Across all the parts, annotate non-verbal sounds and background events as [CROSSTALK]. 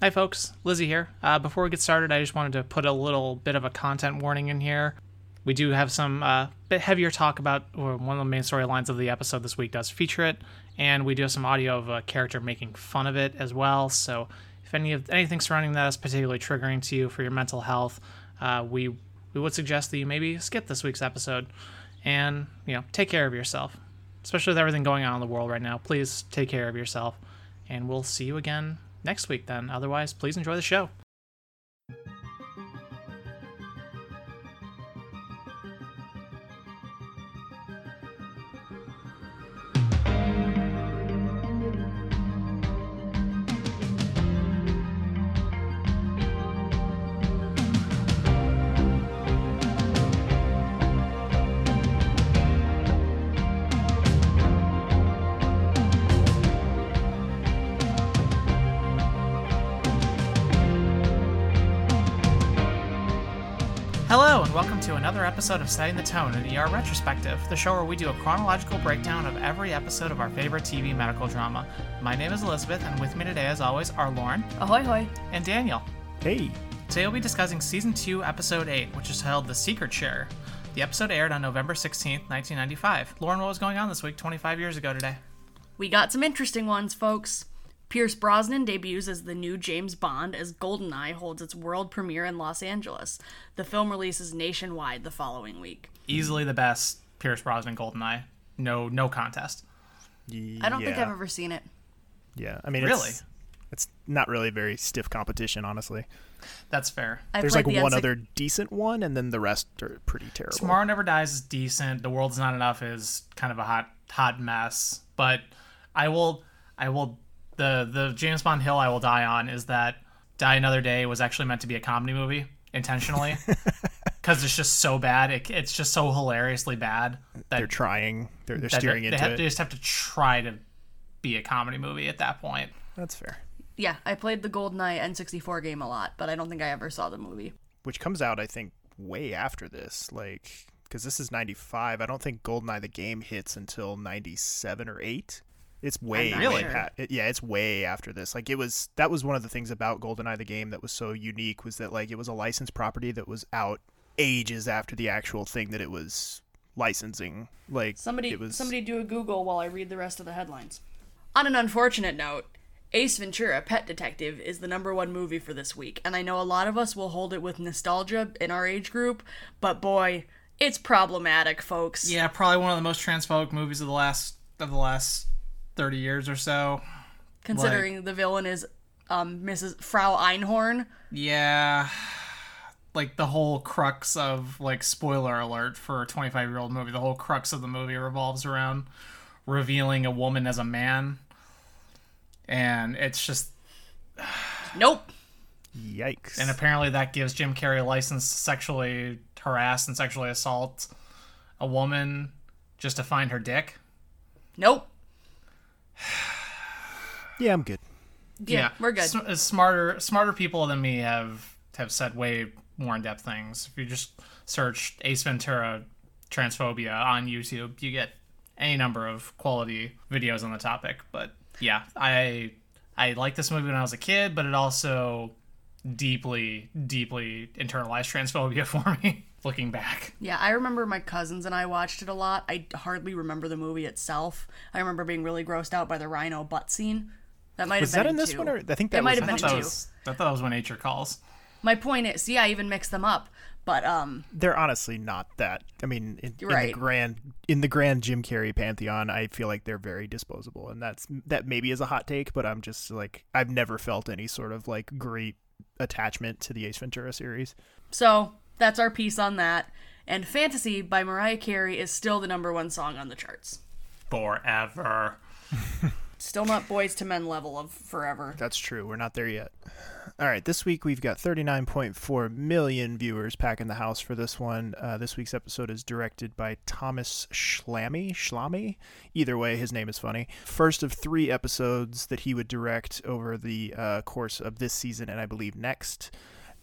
Hi, folks. Lizzie here. Uh, before we get started, I just wanted to put a little bit of a content warning in here. We do have some uh, bit heavier talk about or one of the main storylines of the episode this week does feature it, and we do have some audio of a character making fun of it as well. So, if any of anything surrounding that is particularly triggering to you for your mental health, uh, we we would suggest that you maybe skip this week's episode and you know take care of yourself, especially with everything going on in the world right now. Please take care of yourself, and we'll see you again next week. Then, otherwise, please enjoy the show. Episode of Setting the Tone, an ER retrospective, the show where we do a chronological breakdown of every episode of our favorite TV medical drama. My name is Elizabeth, and with me today, as always, are Lauren Ahoy hoy. and Daniel. Hey, Today we'll be discussing Season 2, Episode 8, which is titled The Secret Sharer. The episode aired on November 16th, 1995. Lauren, what was going on this week, 25 years ago today? We got some interesting ones, folks. Pierce Brosnan debuts as the new James Bond as Goldeneye holds its world premiere in Los Angeles. The film releases nationwide the following week. Easily the best Pierce Brosnan Goldeneye. No, no contest. I don't think I've ever seen it. Yeah, I mean, Really? it's, it's not really a very stiff competition, honestly. That's fair. I There's like the one N6 other decent one, and then the rest are pretty terrible. Tomorrow Never Dies is decent. The World's Not Enough is kind of a hot, hot mess. But I will, I will, the the James Bond hill I will die on is that Die Another Day was actually meant to be a comedy movie intentionally [LAUGHS] because it's just so bad. It, it's just so hilariously bad that They're trying. They're, they're steering they, into have, it. they just have to try to be a comedy movie at that point. That's fair. Yeah, I played the Goldeneye N64 game a lot, but I don't think I ever saw the movie. Which comes out, I think, way after this. Like, because this is '95. I don't think GoldenEye the game hits until '97 or '8. It's way, not way sure. pa- it- yeah, it's way after this. Like, it was that was one of the things about GoldenEye the game that was so unique was that like it was a licensed property that was out ages after the actual thing that it was licensing. Like, Somebody it was somebody do a Google while I read the rest of the headlines. On an unfortunate note, Ace Ventura Pet Detective is the number one movie for this week, and I know a lot of us will hold it with nostalgia in our age group, but boy, it's problematic, folks. Yeah, probably one of the most transphobic movies of the last of the last thirty years or so. considering the villain is um, Mrs. Frau Einhorn. Yeah. Like the whole crux of like spoiler alert for a 25 year old movie, the whole crux of the movie revolves around revealing a woman as a man. And it's just [SIGHS] Nope. yikes. and apparently that gives Jim Carrey a license to sexually harass and sexually assault a woman just to find her dick. Nope. [SIGHS] yeah, I'm good. Yeah, we're good. S- uh, smarter smarter people than me have have said way more in depth things. If you just search Ace Ventura transphobia on YouTube, you get any number of quality videos on the topic. But yeah, I I liked this movie when I was a kid, but it also deeply deeply internalized transphobia [LAUGHS] for me looking back. Yeah, I remember my cousins and I watched it a lot. I hardly remember the movie itself. I remember being really grossed out by the rhino butt scene. That might Was have been that in this two. one, or I think that might have been I in two. was, I thought that was when nature calls. My point is, yeah, I even mixed them up. But um, they're honestly not that. I mean, in, in Right. the grand in the grand Jim Carrey pantheon, I feel like they're very disposable, and that's that maybe is a hot take, but I'm just like I've never felt any sort of like great attachment to the Ace Ventura series. so that's our piece on that. And "Fantasy" by Mariah Carey is still the number one song on the charts. Forever. Still not Boyz II Men level of forever. That's true. We're not there yet. All right, this week we've got 39.4 million viewers packing the house for this one. Uh, this week's episode is directed by Thomas Schlamme. Schlamme? Either way, his name is funny. First of three episodes that he would direct over the uh, course of this season and I believe next.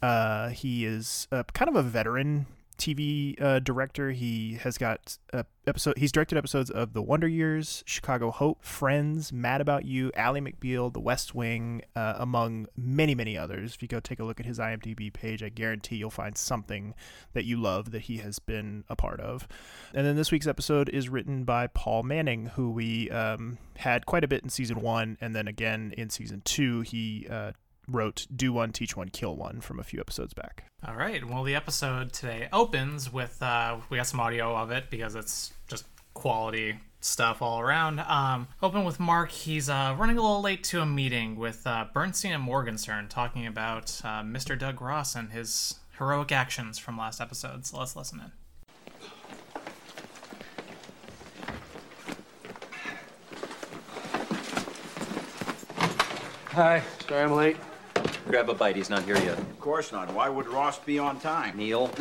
Uh, he is uh, kind of a veteran TV uh, director. He has got episode. He's directed episodes of The Wonder Years, Chicago Hope, Friends, Mad About You, Ally McBeal, The West Wing, uh, among many many others. If you go take a look at his IMDb page, I guarantee you'll find something that you love that he has been a part of. And then this week's episode is written by Paul Manning, who we um, had quite a bit in season one, and then again in season two he uh, wrote "Do One, Teach One, Kill One" from a few episodes back. All right. Well, the episode today opens with uh, we got some audio of it because it's just quality stuff all around. Um, open with Mark. He's uh, running a little late to a meeting with uh, Bernstein and Morgenstern, talking about uh, Mr. Doug Ross and his heroic actions from last episode. So let's listen in. Hi. Sorry I'm late. Grab a bite. He's not here yet. Of course not. Why would Ross be on time? Neil.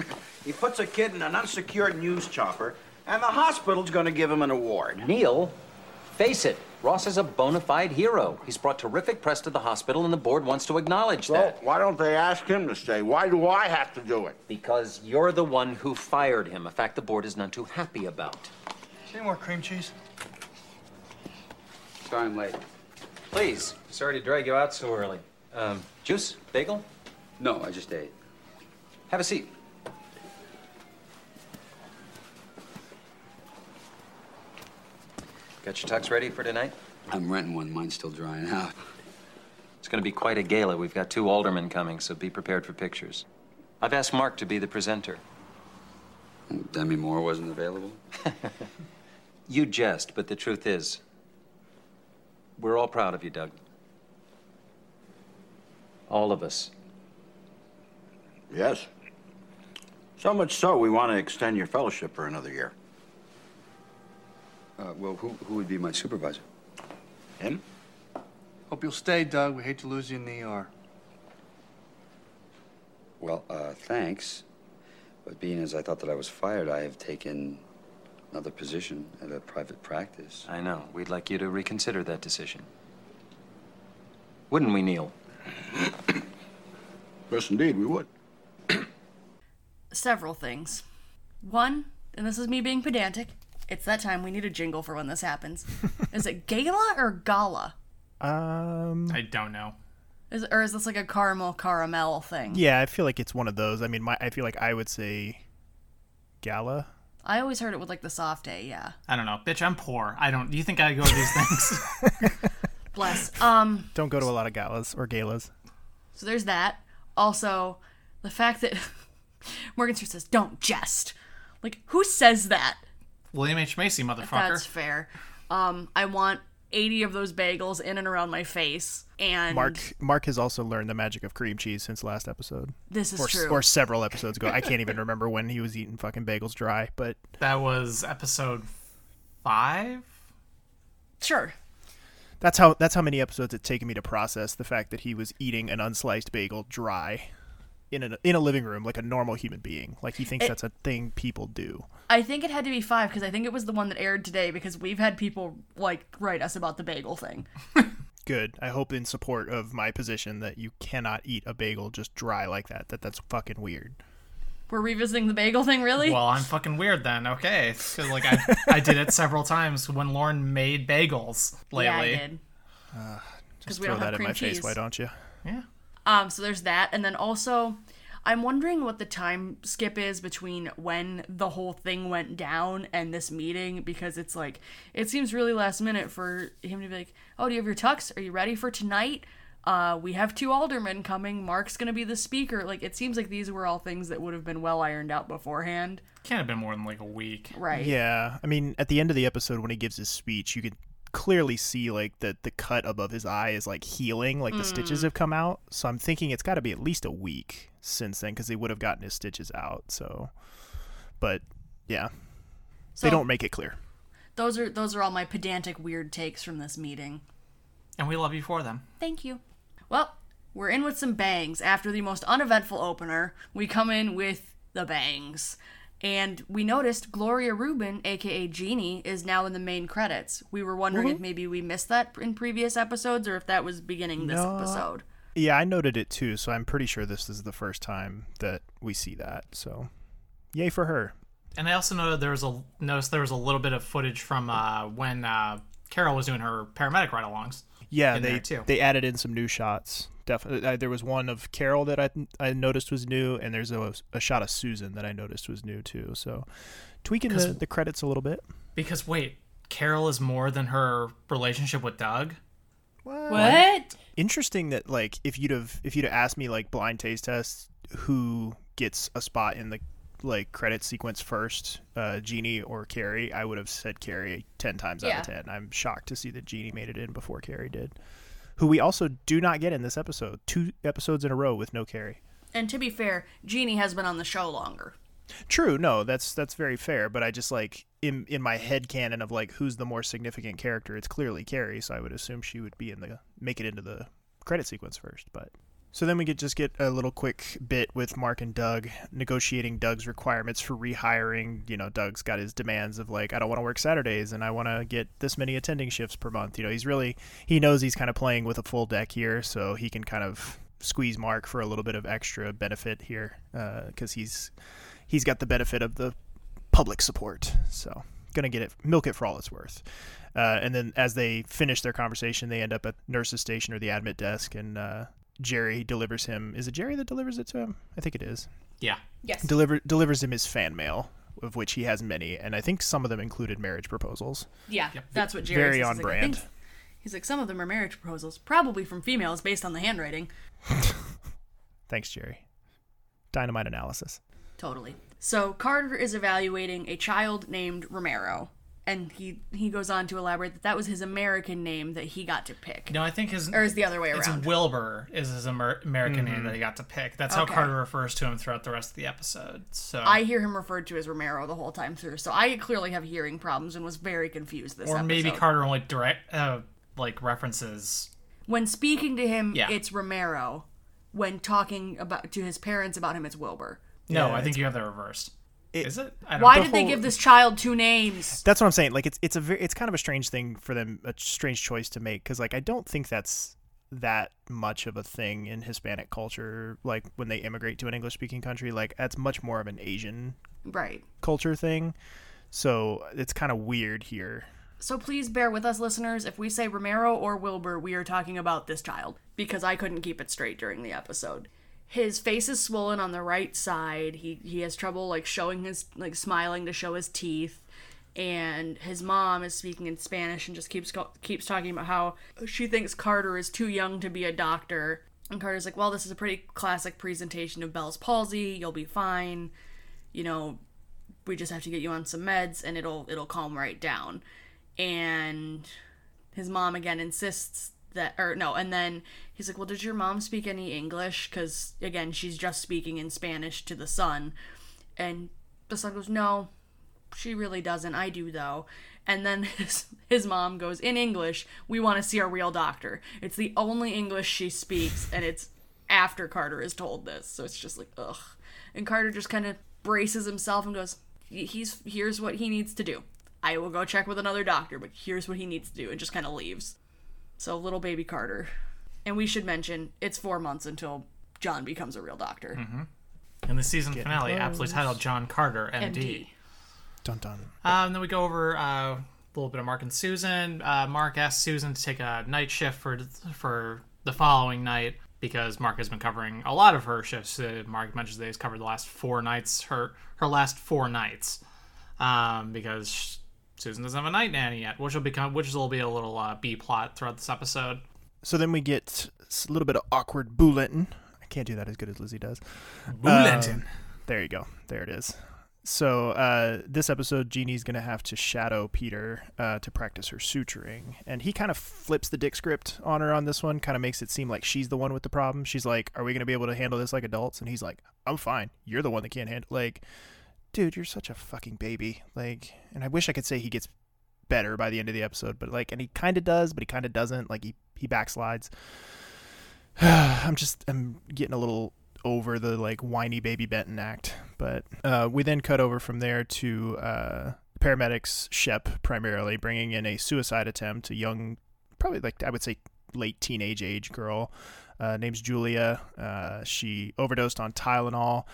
He puts a kid in an unsecured news chopper, and the hospital's going to give him an award. Neil, face it. Ross is a bona fide hero. He's brought terrific press to the hospital, and the board wants to acknowledge that. Well, that. why don't they ask him to stay? Why do I have to do it? Because you're the one who fired him, a fact the board is none too happy about. Any more cream cheese? Sorry I'm late. Please. Sorry to drag you out so early. Um, juice? Bagel? No, I just ate. Have a seat. Got your tux ready for tonight? I'm renting one. Mine's still drying out. It's going to be quite a gala. We've got two aldermen coming, so be prepared for pictures. I've asked Mark to be the presenter. Demi Moore wasn't available. [LAUGHS] You jest, but the truth is, we're all proud of you, Doug. All of us. Yes. So much so, we want to extend your fellowship for another year. Uh, well, who, who would be my supervisor? Him? Hope you'll stay, Doug. We hate to lose you in the ER. Well, uh, thanks. But being as I thought that I was fired, I have taken another position at a private practice. I know. We'd like you to reconsider that decision. Wouldn't we, Neil? [COUGHS] Yes, indeed, we would. [COUGHS] Several things. One, and this is me being pedantic, it's that time we need a jingle for when this happens. [LAUGHS] is it gala or gala? Um, I don't know. Is, or is this like a caramel caramel thing? yeah, I feel like it's one of those. I mean, my I feel like I would say gala. I always heard it with like the soft A, yeah. I don't know. Bitch, I'm poor. I don't. Do you think I go to these things? [LAUGHS] [LAUGHS] Bless. Um, Don't go to a lot of galas or galas. so there's that. Also, the fact that [LAUGHS] Morgenstern says, don't jest. Like, who says that? William H. Macy, motherfucker. That's fair. Um, I want 80 of those bagels in and around my face. And Mark Mark has also learned the magic of cream cheese since last episode, this is or true. or several episodes ago. I can't even remember when he was eating fucking bagels dry, but That was episode five. sure. That's how that's how many episodes it's taken me to process the fact that he was eating an unsliced bagel dry in a in a living room like a normal human being. Like he thinks It- that's a thing people do. I think it had to be five because I think it was the one that aired today because we've had people like write us about the bagel thing. [LAUGHS] Good. I hope in support of my position that you cannot eat a bagel just dry like that. That that's fucking weird. We're revisiting the bagel thing, really? Well, I'm fucking weird then. Okay, 'Cause, like I, I did it several times when Lauren made bagels lately. yeah, I did. Just we throw don't have that in cream my face, cheese. why don't you? Yeah. Um, so there's that, and then also, I'm wondering what the time skip is between when the whole thing went down and this meeting because it's like it seems really last minute for him to be like, "Oh, do you have your tux? Are you ready for tonight? Uh, we have two aldermen coming. Mark's gonna be the speaker." Like it seems like these were all things that would have been well ironed out beforehand, Can't have been more than like a week. right? Yeah, I mean, at the end of the episode when he gives his speech, you could clearly see like that the cut above his eye is like healing, like the stitches Mm. have come out. So I'm thinking it's got to be at least a week since then because they would have gotten his stitches out. So, but yeah, So they don't make it clear. those are those are all my pedantic weird takes from this meeting. And we love you for them. Thank you. Well, we're in with some bangs. After the most uneventful opener, we come in with the bangs. And we noticed Gloria Reuben, aka Jeannie, is now in the main credits. We were wondering if maybe we missed that in previous episodes or if that was beginning this No. episode. Yeah, I noted it too. So I'm pretty sure this is the first time that we see that. So yay for her. And I also noted there was a noticed there was a little bit of footage from uh, when uh, Carol was doing her paramedic ride-alongs. Yeah, in they there, too. they added in some new shots. Definitely, uh, there was one of Carol that I I noticed was new, and there's a, a shot of Susan that I noticed was new too. So tweaking the, 'Cause- the credits a little bit. Because wait, Carol is more than her relationship with Doug. What? Interesting that like if you'd have if you'd have asked me like blind taste test who gets a spot in the like credit sequence first, uh, Jeannie or Kerry, I would have said Kerry ten times out of ten. I'm shocked to see that Jeannie made it in before Kerry did. Who we also do not get in this episode. Two episodes in a row with no Kerry. And to be fair, Jeannie has been on the show longer. True, no, that's that's very fair, but I just like in in my head canon of like who's the more significant character, it's clearly Kerry, so I would assume she would be in the make it into the credit sequence first, but so then we could just get a little quick bit with Mark and Doug negotiating Doug's requirements for rehiring. You know, Doug's got his demands of like, I don't want to work Saturdays and I want to get this many attending shifts per month. You know, he's really, he knows he's kind of playing with a full deck here, so he can kind of squeeze Mark for a little bit of extra benefit here because he's he's got the benefit of the public support. So gonna get it, milk it for all it's worth. Uh, and then as they finish their conversation, they end up at nurse's station or the admit desk, and uh, Jerry delivers him. Is it Jerry that delivers it to him? I think it is. Yeah. Yes. Deliver delivers him his fan mail, of which he has many, and I think some of them included marriage proposals. yeah, that's what Jerry Very says. on He's like, brand. he's like, some of them are marriage proposals, probably from females based on the handwriting. [LAUGHS] Thanks, Jerry. Dynamite analysis. Totally. So Carter is evaluating a child named Romero, and he he goes on to elaborate that that was his American name that he got to pick. No, I think his Or is the other way it's around? Wilbur is his Amer- American name that he got to pick. That's how Carter refers to him throughout the rest of the episode. So I hear him referred to as Romero the whole time through, so I clearly have hearing problems and was very confused this or episode. maybe Carter only direct uh, like references. when speaking to him, Yeah. it's Romero. When talking about to his parents about him, it's Wilbur. No, Yeah, I think you have that reversed. Is it? I don't Why know. did they whole- give this child two names? That's what I'm saying. Like it's it's a very, it's kind of a strange thing for them, a strange choice to make because like I don't think that's that much of a thing in Hispanic culture. Like when they immigrate to an English speaking country, like that's much more of an Asian Right. culture thing. So it's kind of weird here. So please bear with us, listeners. If we say Romero or Wilbur, we are talking about this child because I couldn't keep it straight during the episode. His face is swollen on the right side. He he has trouble like showing his like smiling to show his teeth. And his mom is speaking in Spanish and just keeps keeps talking about how she thinks Carter is too young to be a doctor. And Carter's like, "Well, this is a pretty classic presentation of Bell's palsy. You'll be fine. You know, we just have to get you on some meds and it'll it'll calm right down." and his mom again insists that or no and then he's like well did your mom speak any english? Because again she's just speaking in spanish to the son. And the son goes no she really doesn't. I do though. And then [LAUGHS] his, his mom goes in english we want to see our real doctor. It's the only english she speaks and it's after carter is told this. So it's just like ugh. And carter just kind of braces himself and goes he's here's what he needs to do. I will go check with another doctor, but here's what he needs to do, and just kind of leaves. So, little baby Carter. And we should mention, it's four months until John becomes a real doctor. And the season finale, aptly titled John Carter, MD. MD. Dun dun. Um, then we go over uh, a little bit of Mark and Susan. Uh, Mark asks Susan to take a night shift for for the following night because Mark has been covering a lot of her shifts. Uh, Mark mentions that he's covered the last four nights, her her last four nights, um, because sh- Susan doesn't have a night nanny yet, which will become which will be a little uh, B plot throughout this episode. So then we get a little bit of awkward bulletin. I can't do that as good as Lizzie does. Bulletin. Um, there you go. There it is. So uh, this episode, Jeannie's gonna have to shadow Peter uh, to practice her suturing, and he kind of flips the dick script on her on this one. Kind of makes it seem like she's the one with the problem. She's like, "Are we gonna be able to handle this like adults?" And he's like, "I'm fine. You're the one that can't handle." Like, dude, you're such a fucking baby. Like, and I wish I could say he gets better by the end of the episode, but like, and he kind of does, but he kind of doesn't. Like, he he backslides. [SIGHS] I'm just I'm getting a little over the like whiny baby Benton act, but uh, we then cut over from there to uh, paramedics Shep primarily bringing in a suicide attempt, a young, probably like I would say late teenage age girl. Uh, name's Julia. Uh, she overdosed on Tylenol.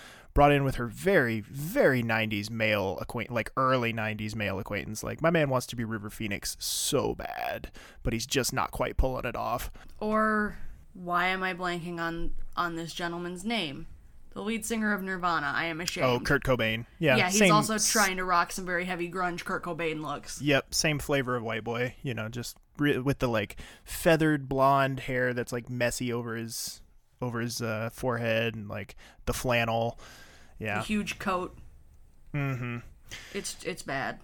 Brought in with her very, very 90s male acquaintance, like early 90s male acquaintance. Like, my man wants to be River Phoenix so bad, but he's just not quite pulling it off. Or why am I blanking on on this gentleman's name? The lead singer of Nirvana. I am ashamed. Oh, Kurt Cobain. Yeah, yeah, he's same- also trying to rock some very heavy grunge Kurt Cobain looks. Yep, same flavor of white boy. You know, just re- with the like feathered blonde hair that's like messy over his over his uh, forehead and like the flannel. The Yeah, huge coat. Mm-hmm. It's it's bad.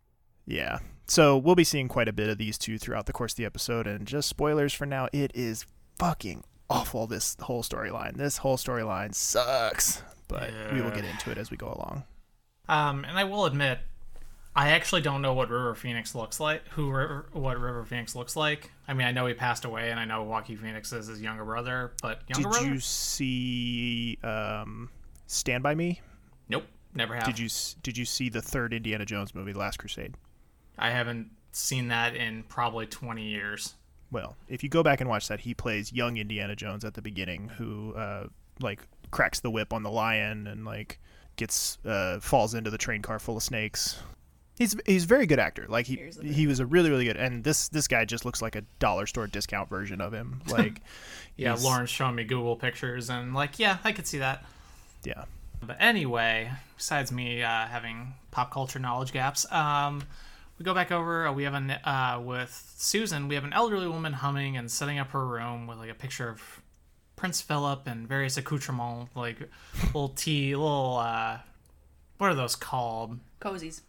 yeah. So we'll be seeing quite a bit of these two throughout the course of the episode. And just spoilers for now, it is fucking awful. This whole storyline. This whole storyline sucks. But we will get into it as we go along. Um, and I will admit, I actually don't know what River Phoenix looks like. Who River, what River Phoenix looks like? I mean, I know he passed away, and I know Joaquin Phoenix is his younger brother, but younger Did brother? you see um, Stand by Me? Nope, never have. Did you did you see the third Indiana Jones movie, The Last Crusade? I haven't seen that in probably 20 years. Well, if you go back and watch that, he plays young Indiana Jones at the beginning, who uh, like cracks the whip on the lion and like gets uh, falls into the train car full of snakes. He's he's a very good actor. Like he he was a really really good. And this this guy just looks like a dollar store discount version of him. [LAUGHS] Like Yeah, he's- Lauren's showing me Google pictures, and like, yeah, I could see that. Yeah. But anyway, besides me uh, having pop culture knowledge gaps, um, we go back over. Uh, we have an uh, with Susan. We have an elderly woman humming and setting up her room with like a picture of Prince Philip and various accoutrements, like little tea, little uh, what are those called? Cozies.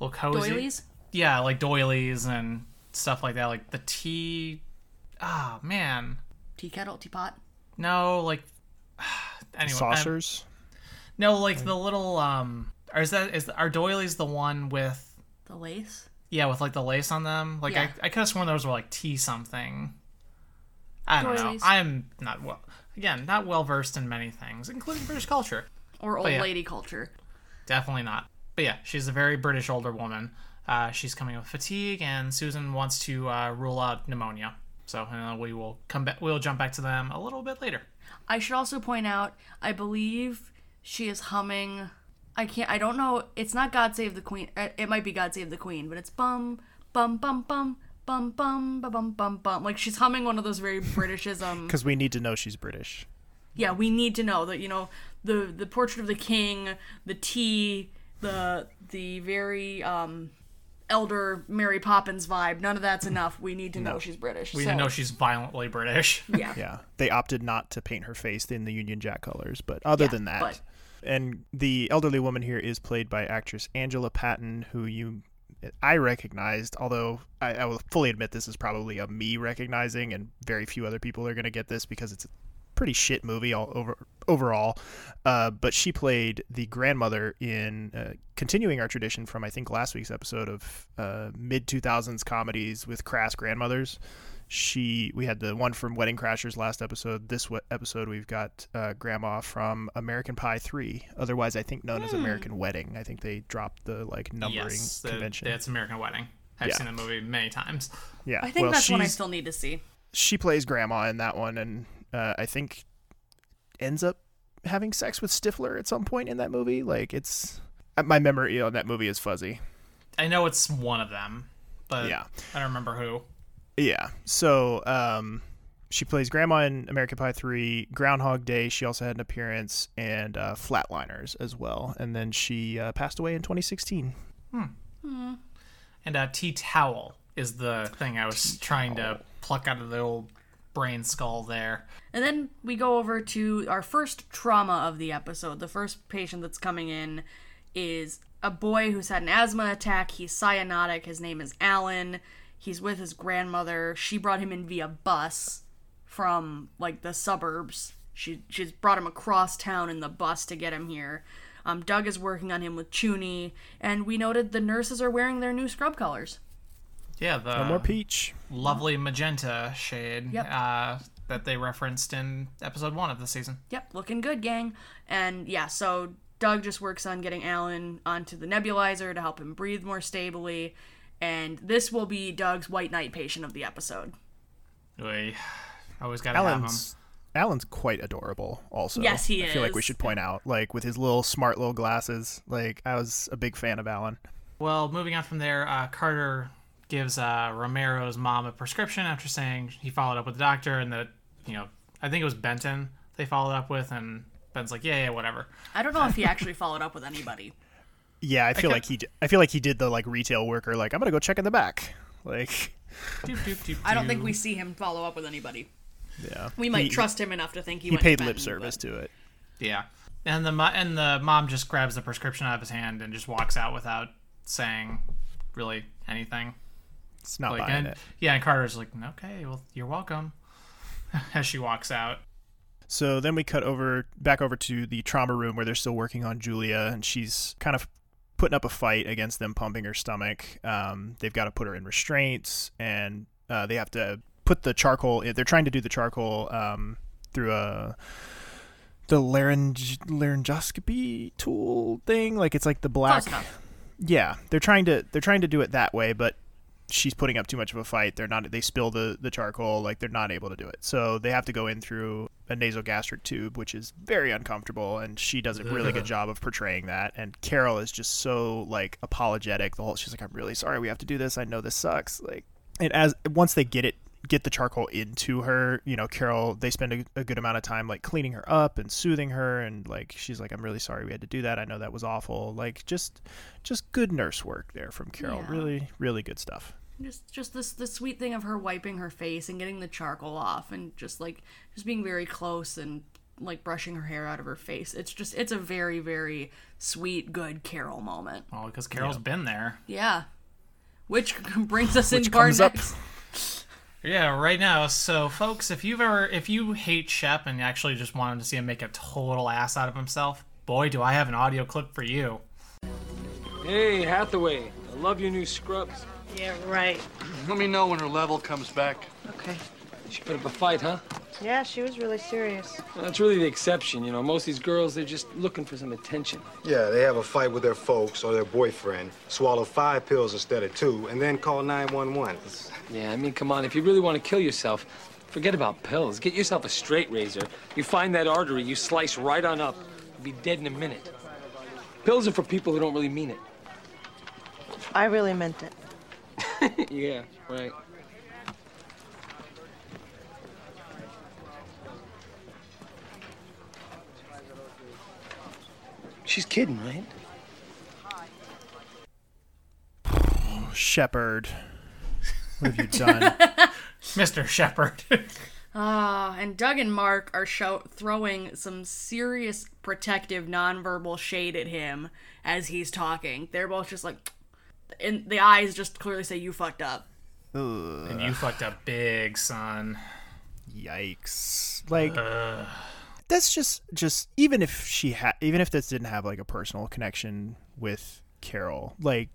Little cozy. Doilies? Yeah, like doilies and stuff like that. Like the tea. Ah, man. Tea kettle, teapot. No, like. [SIGHS] Anyway, I'm- Saucers. No, like the little um, or is that is are doilies the one with The lace. yeah with like the lace on them? Like Yeah. I I could have sworn those were like tea something. I don't Doilies. know. I'm not well again not well versed in many things, including British culture. Or old yeah. lady culture. Definitely not. But yeah, she's a very British older woman. Uh, she's coming with fatigue, and Susan wants to uh, rule out pneumonia. So uh, we will come back. We'll jump back to them a little bit later. I should also point out, I believe she is humming. I can't. I don't know. It's not God Save the Queen. uh, It might be God Save the Queen, but it's bum bum bum bum bum bum bum bum bum bum. Like she's humming one of those very Britishism. [LAUGHS] Because we need to know she's British. yeah, we need to know that you know the the portrait of the king, the tea, the the very um elder Mary Poppins vibe. None of that's enough. We need to know she's British. We so, know she's violently British. yeah. Yeah, they opted not to paint her face in the Union Jack colors, but other Yeah, than that, but- and the elderly woman here is played by actress Angela Paton, who you I recognized, although I, I will fully admit this is probably a me recognizing, and very few other people are going to get this because it's a pretty shit movie all over overall. Uh, but she played the grandmother in uh, continuing our tradition from I think last week's episode of uh, mid two thousands comedies with crass grandmothers. She we had the one from Wedding Crashers last episode. This we- episode we've got uh, Grandma from American Pie three, otherwise I think known as American Wedding. I think they dropped the like numbering yes, the- convention. It's American Wedding. I've Yeah. seen the movie many times. yeah, I think well, that's one I still need to see. she plays grandma in that one and uh, i think ends up having sex with stifler at some point in that movie like it's uh, my memory on that movie is fuzzy I know it's one of them, but Yeah. I don't remember who. Yeah so um she plays grandma in american pie 3 groundhog day she also had an appearance and uh, flatliners as well and then she uh, passed away in 2016 And uh, tea towel is the thing I was trying to pluck out of the old brain skull there. And then we go over to our first trauma of the episode. The first patient that's coming in is a boy who's had an asthma attack. He's cyanotic. His name is Alan. He's with his grandmother. She brought him in via bus from like the suburbs. She she's brought him across town in the bus to get him here. Um, Doug is working on him with Chuny, and we noted the nurses are wearing their new scrub colors. Yeah, the no more peach lovely magenta shade Yep. uh, that they referenced in episode one of the season. Yep, looking good, gang. And yeah, so Doug just works on getting Alan onto the nebulizer to help him breathe more stably. And this will be Doug's White Knight patient of the episode. Oy. Always gotta have him. Alan's Alan's quite adorable. Also, Yes, he I feel like we should point out, like with his little smart little glasses. Like I was a big fan of Alan. Well, moving on from there, uh, Carter gives uh, Romero's mom a prescription after saying he followed up with the doctor and that, you know, I think it was Benton they followed up with, and Ben's like, yeah, yeah, whatever. I don't know if he actually followed up with anybody. Yeah, I feel ca- like he. I feel like he did the like retail worker. Like I'm gonna go check in the back. [LAUGHS] Like Doop, doop, doop, I don't think we see him follow up with anybody. yeah, We might he, trust him enough to think he, He went to paid lip Benton, service but- to it. Yeah, and the mo- and the mom just grabs the prescription out of his hand and just walks out without saying really anything. It's not Like, buying and, it. yeah, and Carter's like, okay, well, you're welcome. [LAUGHS] As she walks out. So then we cut over back over to the trauma room where they're still working on Julia, and she's kind of putting up a fight against them pumping her stomach. Um, they've got to put her in restraints, and uh, they have to put the charcoal. They're trying to do the charcoal um, through a the larynge laryngoscopy tool thing. Like it's like the black. Yeah, they're trying to they're trying to do it that way, but she's putting up too much of a fight. They're not. They spill the the charcoal. Like they're not able to do it. So they have to go in through a nasogastric tube, which is very uncomfortable. And she does a really good job of portraying that. And Carol is just so like apologetic. The whole she's like, I'm really sorry. We have to do this. I know this sucks. Like, and as once they get it get the charcoal into her you know carol they spend a, a good amount of time like cleaning her up and soothing her and like she's like i'm really sorry we had to do that i know that was awful like just just good nurse work there from carol Yeah. really really good stuff Just just this the sweet thing of her wiping her face and getting the charcoal off and just like just being very close and like brushing her hair out of her face. It's just it's a very very sweet good Carol moment. Well, because Carol's been there. Yeah. Which [LAUGHS] brings us Which into our next Yeah, right now. So, folks, if you've ever, if you hate Shep and actually just wanted to see him make a total ass out of himself, boy, do I have an audio clip for you. Hey, Hathaway. I love your new scrubs. Yeah, right. Let me know when her level comes back. Okay. She put up a fight, huh? Yeah, she was really serious. Well, that's really the exception. You know, most of these girls, they're just looking for some attention. Yeah, they have a fight with their folks or their boyfriend, swallow five pills instead of two, and then call 911. Yeah, I mean, come on. If you really want to kill yourself, forget about pills. Get yourself a straight razor. You find that artery, you slice right on up. You'll be dead in a minute. Pills are for people who don't really mean it. I really meant it. It. [LAUGHS] yeah, right. She's kidding, right? Shepard what have you [LAUGHS] done Mr. Shepard. [LAUGHS] Ah, and Doug and Mark are show- throwing some serious protective nonverbal shade at him as he's talking. They're both just like and the eyes just clearly say you fucked up. and you fucked up big, son. yikes like that's just just even if she had even if this didn't have like a personal connection with carol like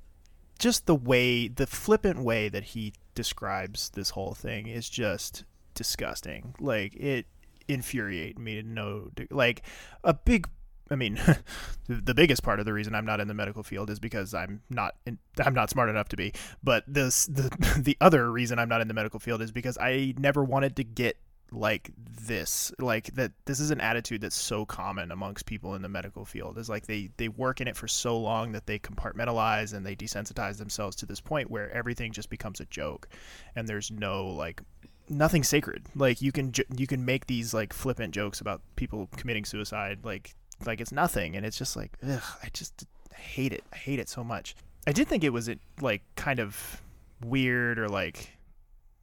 just the way the flippant way that he describes this whole thing is just disgusting like it infuriated me to no de- like a big I mean, [LAUGHS] the, biggest part of the reason I'm not in the medical field is because I'm not in, [LAUGHS] I'm not smart enough to be. But this the [LAUGHS] the other reason I'm not in the medical field is because I never wanted to get like this like that this is an attitude that's so common amongst people in the medical field is like they they work in it for so long that they compartmentalize and they desensitize themselves to this point where everything just becomes a joke and there's no like nothing sacred like you can you can make these like flippant jokes about people committing suicide like like it's nothing and it's just like ugh, i just hate it i hate it so much i did think it was like kind of weird or like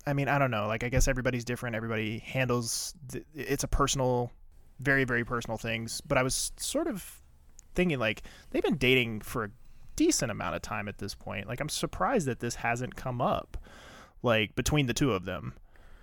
I mean, I don't know. Like, I guess everybody's different. Everybody handles th- it's a personal, very, very personal things. But I was sort of thinking, like, they've been dating for a decent amount of time at this point. Like, I'm surprised that this hasn't come up, like, between the two of them.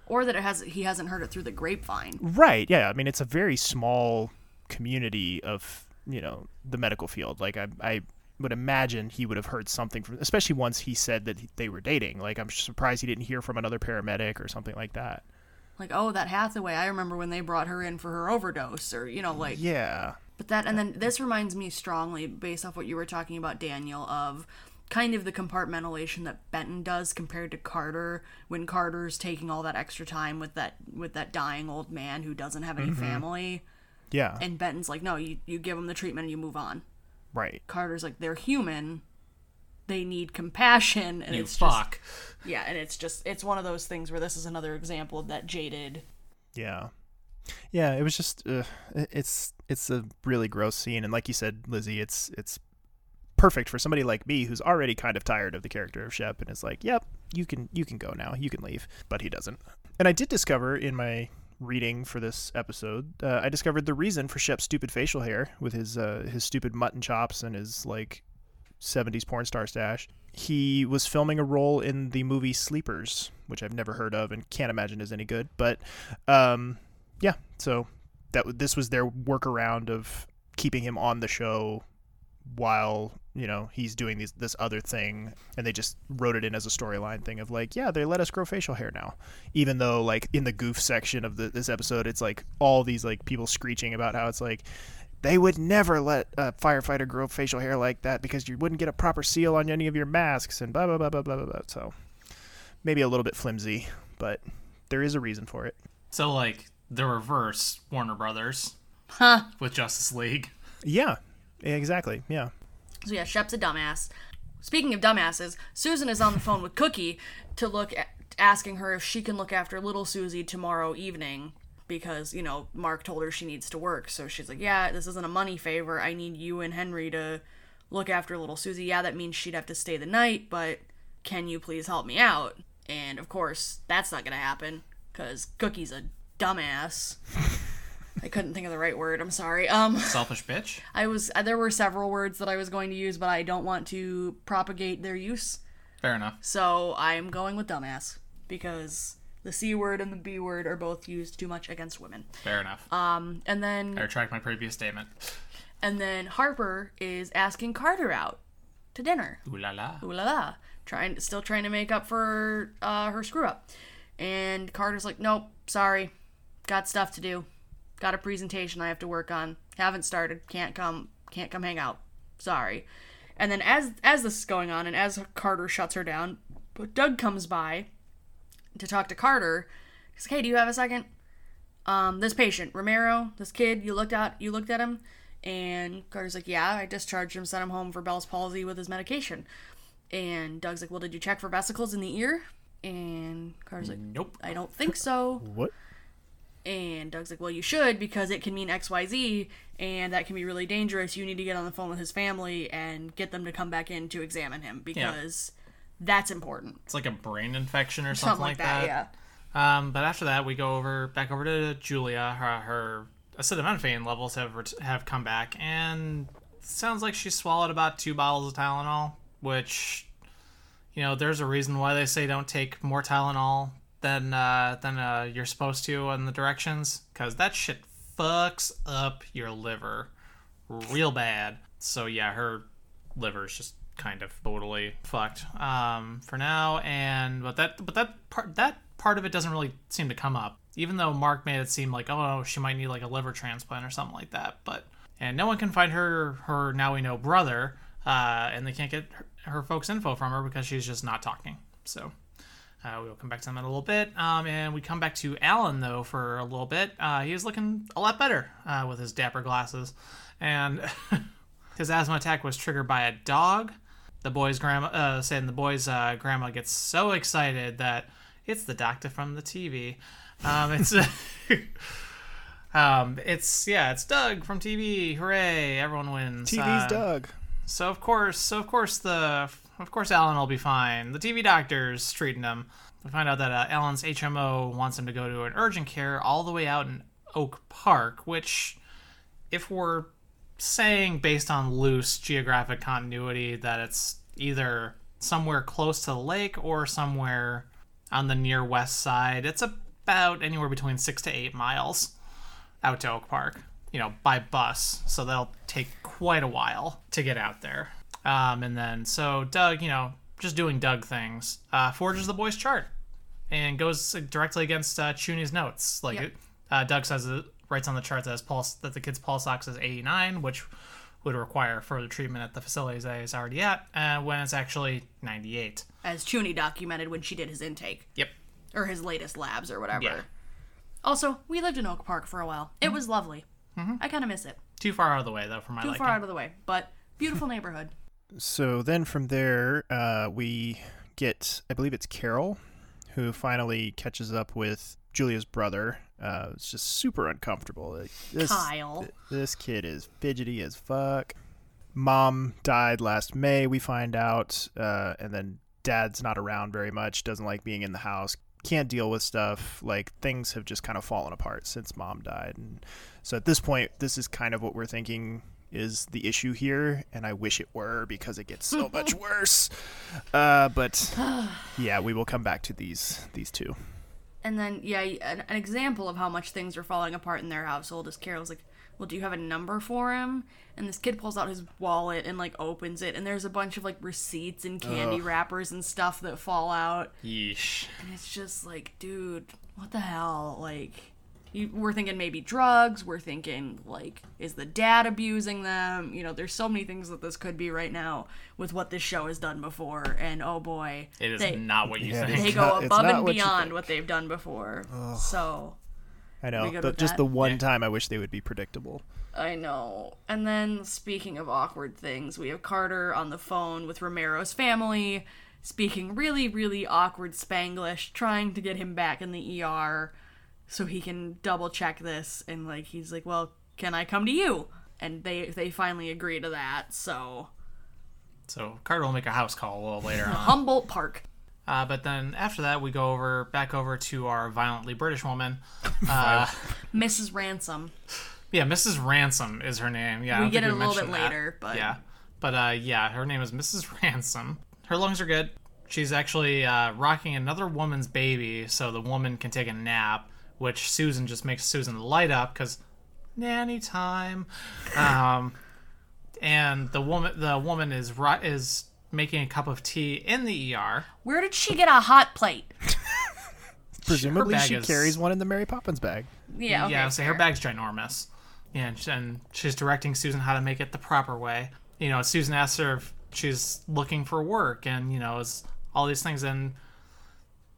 Or that it has he hasn't heard it through the grapevine. Right. Yeah. I mean, it's a very small community of, you know, the medical field. Like, I, I would imagine he would have heard something from, especially once he said that they were dating. Like, I'm surprised he didn't hear from another paramedic or something like that. Like, oh, that Hathaway, I remember when they brought her in for her overdose or you know, like Yeah. But that, and then this reminds me strongly, based off what you were talking about, Daniel, of kind of the compartmentalization that Benton does compared to Carter when Carter's taking all that extra time with that with that dying old man who doesn't have any Mhm. family. Yeah. And Benton's like, no, you, you give them the treatment and you move on. Right. Carter's like, they're human. They need compassion. And You it's fuck. Just, yeah, and it's just, it's one of those things where this is another example of that jaded. Yeah. Yeah, it was just uh, it's it's a really gross scene and like you said Lizzie, it's it's perfect for somebody like me who's already kind of tired of the character of Shep and is like, "Yep, you can you can go now. You can leave." But he doesn't. And I did discover in my reading for this episode, uh, I discovered the reason for Shep's stupid facial hair with his uh, his stupid mutton chops and his like 70s porn star stash. He was filming a role in the movie Sleepers, which I've never heard of and can't imagine is any good. But um, yeah, so that this was their workaround of keeping him on the show while you know he's doing these this other thing and they just wrote it in as a storyline thing of like yeah they let us grow facial hair now even though like in the goof section of the, this episode it's like all these like people screeching about how it's like they would never let a firefighter grow facial hair like that because you wouldn't get a proper seal on any of your masks and blah blah blah blah blah blah, blah. so maybe a little bit flimsy but there is a reason for it So like the reverse Warner Brothers Huh. with Justice League. yeah exactly yeah So yeah, Shep's a dumbass. Speaking of dumbasses, Susan is on the phone with Cookie to look at asking her if she can look after little Susie tomorrow evening because, you know, Mark told her she needs to work. So she's like, "Yeah, this isn't a money favor. I need you and Henry to look after little Susie. Yeah, that means she'd have to stay the night, but can you please help me out?" And of course, that's not going to happen cuz Cookie's a dumbass. [LAUGHS] I couldn't think of the right word. I'm sorry. Um Selfish bitch. [LAUGHS] I was there were several words that I was going to use, but I don't want to propagate their use. Fair enough. So I'm going with dumbass because the c word and the b word are both used too much against women. Fair enough. Um, and then I retract my previous statement. and then Harper is asking Carter out to dinner. Ooh la la. Ooh la la, trying still trying to make up for uh, her screw up. And Carter's like, nope, sorry, got stuff to do, got a presentation I have to work on, haven't started, can't come, can't come hang out, sorry. And then as as this is going on, and as Carter shuts her down, but Doug comes by to talk to Carter. He's like, hey, do you have a second? Um, this patient, Romero, this kid, you looked at you looked at him, and Carter's like, yeah, I discharged him, sent him home for Bell's palsy with his medication. And Doug's like, well, did you check for vesicles in the ear? And Carter's like, nope, I don't think so. [LAUGHS] What? And Doug's like, well, you should because it can mean X, Y, Z, and that can be really dangerous. You need to get on the phone with his family and get them to come back in to examine him because that's important. It's like a brain infection or something, Something like that, yeah. Um, but after that, we go over back over to Julia. Her, her acetaminophen levels have have come back, and sounds like she swallowed about two bottles of Tylenol. Which, you know, there's a reason why they say don't take more Tylenol than uh, than uh, you're supposed to in the directions, because that shit fucks up your liver real bad. So yeah, her liver's just kind of totally fucked um, for now. And but that but that part that part of it doesn't really seem to come up. Even though Mark made it seem like oh she might need like a liver transplant or something like that. But and no one can find her her now we know brother, uh, and they can't get her, her folks info from her because she's just not talking. So. Uh, we'll come back to them in a little bit. Um, and we come back to Alan, though, for a little bit. Uh, he was looking a lot better uh, with his dapper glasses. And [LAUGHS] his asthma attack was triggered by a dog. The boy's grandma, uh, saying the boy's uh, grandma gets so excited that it's the doctor from the TV. Um, it's, [LAUGHS] um, it's, yeah, it's Doug from TV. Hooray. Everyone wins. TV's Uh, Doug. so of course, so of course the of course Alan will be fine. The TV doctor's treating him. We find out that uh, Alan's HMO wants him to go to an urgent care all the way out in Oak Park, which, if we're saying based on loose geographic continuity that it's either somewhere close to the lake or somewhere on the near west side, it's about anywhere between six to eight miles out to Oak Park, you know, by bus. So that'll take quite a while to get out there. Um, and then, so Doug, you know, just doing Doug things, uh, forges the boy's chart and goes directly against uh, Chuny's notes. Like, Yep. it, uh, Doug says it writes on the chart that his pulse that the kid's pulse ox is 89, which would require further treatment at the facilities that he's already at, uh, when it's actually 98. As Chuny documented when she did his intake. Yep. Or his latest labs or whatever. Yeah. Also, we lived in Oak Park for a while. It was lovely. Mhm. I kind of miss it. Too far out of the way, though, for my Too liking. far out of the way, but beautiful [LAUGHS] neighborhood. So then from there, uh, we get, I believe it's Carol, who finally catches up with Julia's brother. Uh, it's just super uncomfortable. This, Kyle. th- this kid is fidgety as fuck. Mom died last May, we find out, uh, and then dad's not around very much, doesn't like being in the house, can't deal with stuff. Like things have just kind of fallen apart since mom died. And so at this point, this is kind of what we're thinking is the issue here, and I wish it were because it gets so [LAUGHS] much worse. Uh, but [SIGHS] yeah, we will come back to these these two. And then, yeah, an, an example of how much things are falling apart in their household is Carol's like, Well, do you have a number for him? And this kid pulls out his wallet and, like, opens it, and there's a bunch of, like, receipts and candy Ugh. wrappers and stuff that fall out. Yeesh. And it's just like, dude, what the hell? Like, you, we're thinking maybe drugs. We're thinking, like, is the dad abusing them? You know, there's so many things that this could be right now with what this show has done before. And oh boy, It is they- not what you Yeah, think. They go not- above and what beyond what they've done before. Ugh. So, I know, good but just that? the one time I wish they would be predictable. I know. And then, speaking of awkward things, we have Carter on the phone with Romero's family, speaking really, really awkward Spanglish, trying to get him back in the ER so he can double check this. And like, he's like, "Well, can I come to you?" And they they finally agree to that. So So Carter will make a house call a little later [LAUGHS] on. Humboldt Park. Uh, but then after that, we go over back over to our violently British woman. [LAUGHS] Uh, Mrs. Ransom. yeah, Mrs. Ransom is her name. Yeah, We get think it a little bit that. later, but- yeah, but uh, yeah, her name is Mrs. Ransom. Her lungs are good. She's actually uh, rocking another woman's baby, so the woman can take a nap. Which Susan just makes Susan light up because nanny time. Um, and the woman, the woman is is making a cup of tea in the ER. Where did she get a hot plate? [LAUGHS] Presumably, she is- carries one in the Mary Poppins bag. Yeah, okay, yeah. So her bag's ginormous. Yeah, and, and she's directing Susan how to make it the proper way. You know, Susan asks her if she's looking for work, and you know, is all these things, and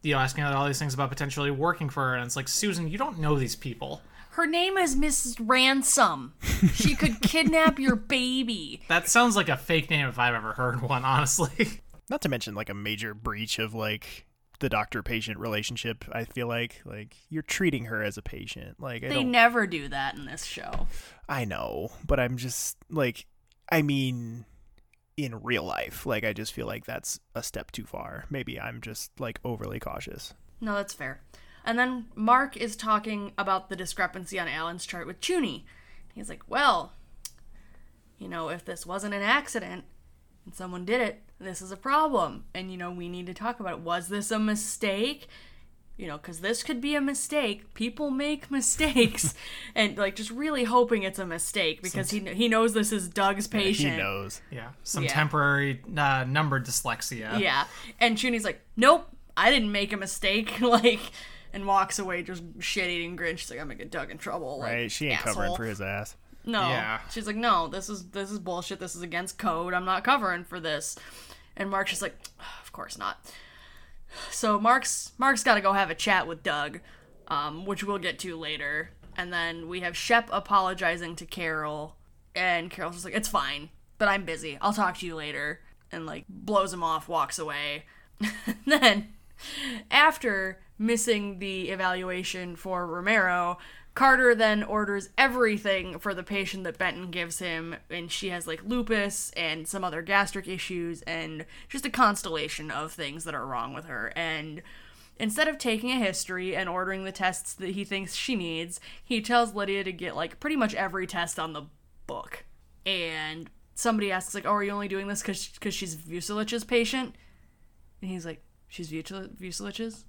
you know, asking her all these things about potentially working for her, and it's like Susan, you don't know these people. Her name is Mrs. Ransom. She could [LAUGHS] kidnap your baby. That sounds like a fake name if I've ever heard one, honestly. [LAUGHS] Not to mention like a major breach of like the doctor-patient relationship. I feel like like you're treating her as a patient. Like I They don't. never do that in this show. I know, but I'm just like, I mean, in real life, like I just feel like that's a step too far. Maybe I'm just like overly cautious. No, that's fair. And then Mark is talking about the discrepancy on Alan's chart with Chuny. He's like, well, you know, if this wasn't an accident and someone did it, this is a problem. And, you know, we need to talk about it. Was this a mistake? You know, because this could be a mistake. People make mistakes. [LAUGHS] and, like, just really hoping it's a mistake because he, he knows this is Doug's patient. He knows. Yeah, some Yeah. temporary uh, number dyslexia. Yeah. And Chuny's like, nope, I didn't make a mistake. [LAUGHS] like, and walks away just shit eating grin. She's like, I'm gonna get Doug in trouble. Like, Right? She ain't asshole. covering for his ass. No. Yeah. She's like, no, this is this is bullshit. This is against code. I'm not covering for this. And Mark's just like, of course not. So Mark's Mark's got to go have a chat with Doug, um, which we'll get to later. And then we have Shep apologizing to Carol, and Carol's just like, it's fine, but I'm busy. I'll talk to you later. And like blows him off, walks away. [LAUGHS] then after missing the evaluation for Romero, Carter then orders everything for the patient that Benton gives him, and she has like lupus and some other gastric issues and just a constellation of things that are wrong with her. And instead of taking a history and ordering the tests that he thinks she needs, he tells Lydia to get like pretty much every test on the book. And somebody asks like, "Oh, are you only doing this because because she's Vucelich's patient?" And he's like, "She's Vucelich's."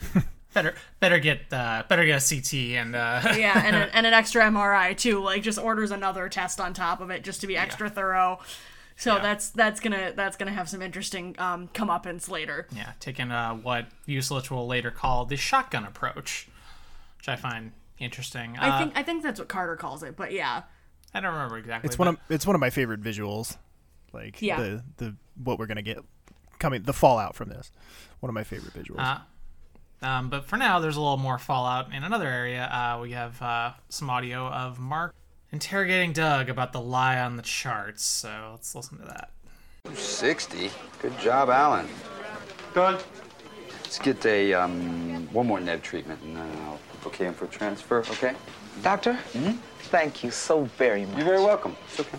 [LAUGHS] Better better get uh, better get a CT and uh, [LAUGHS] yeah, and, a, and an extra MRI too. Like just orders another test on top of it just to be extra thorough. So that's that's gonna that's gonna have some interesting um, comeuppance later. yeah, taking uh, what Vucelich will later call the shotgun approach, which I find interesting. I Uh, think I think that's what Carter calls it, but yeah, I don't remember exactly. It's one but- of it's one of my favorite visuals. Like Yeah. the the what we're gonna get coming the fallout from this. One of my favorite visuals. Um, but for now, there's a little more fallout in another area. Uh, we have uh, some audio of Mark interrogating Doug about the lie on the charts. So let's listen to that. 60. Good job, Alan. Doug? Let's get a, um, one more Neb treatment and then I'll okay him for transfer, okay? Doctor, Hmm. thank you so very much. You're very welcome. It's okay.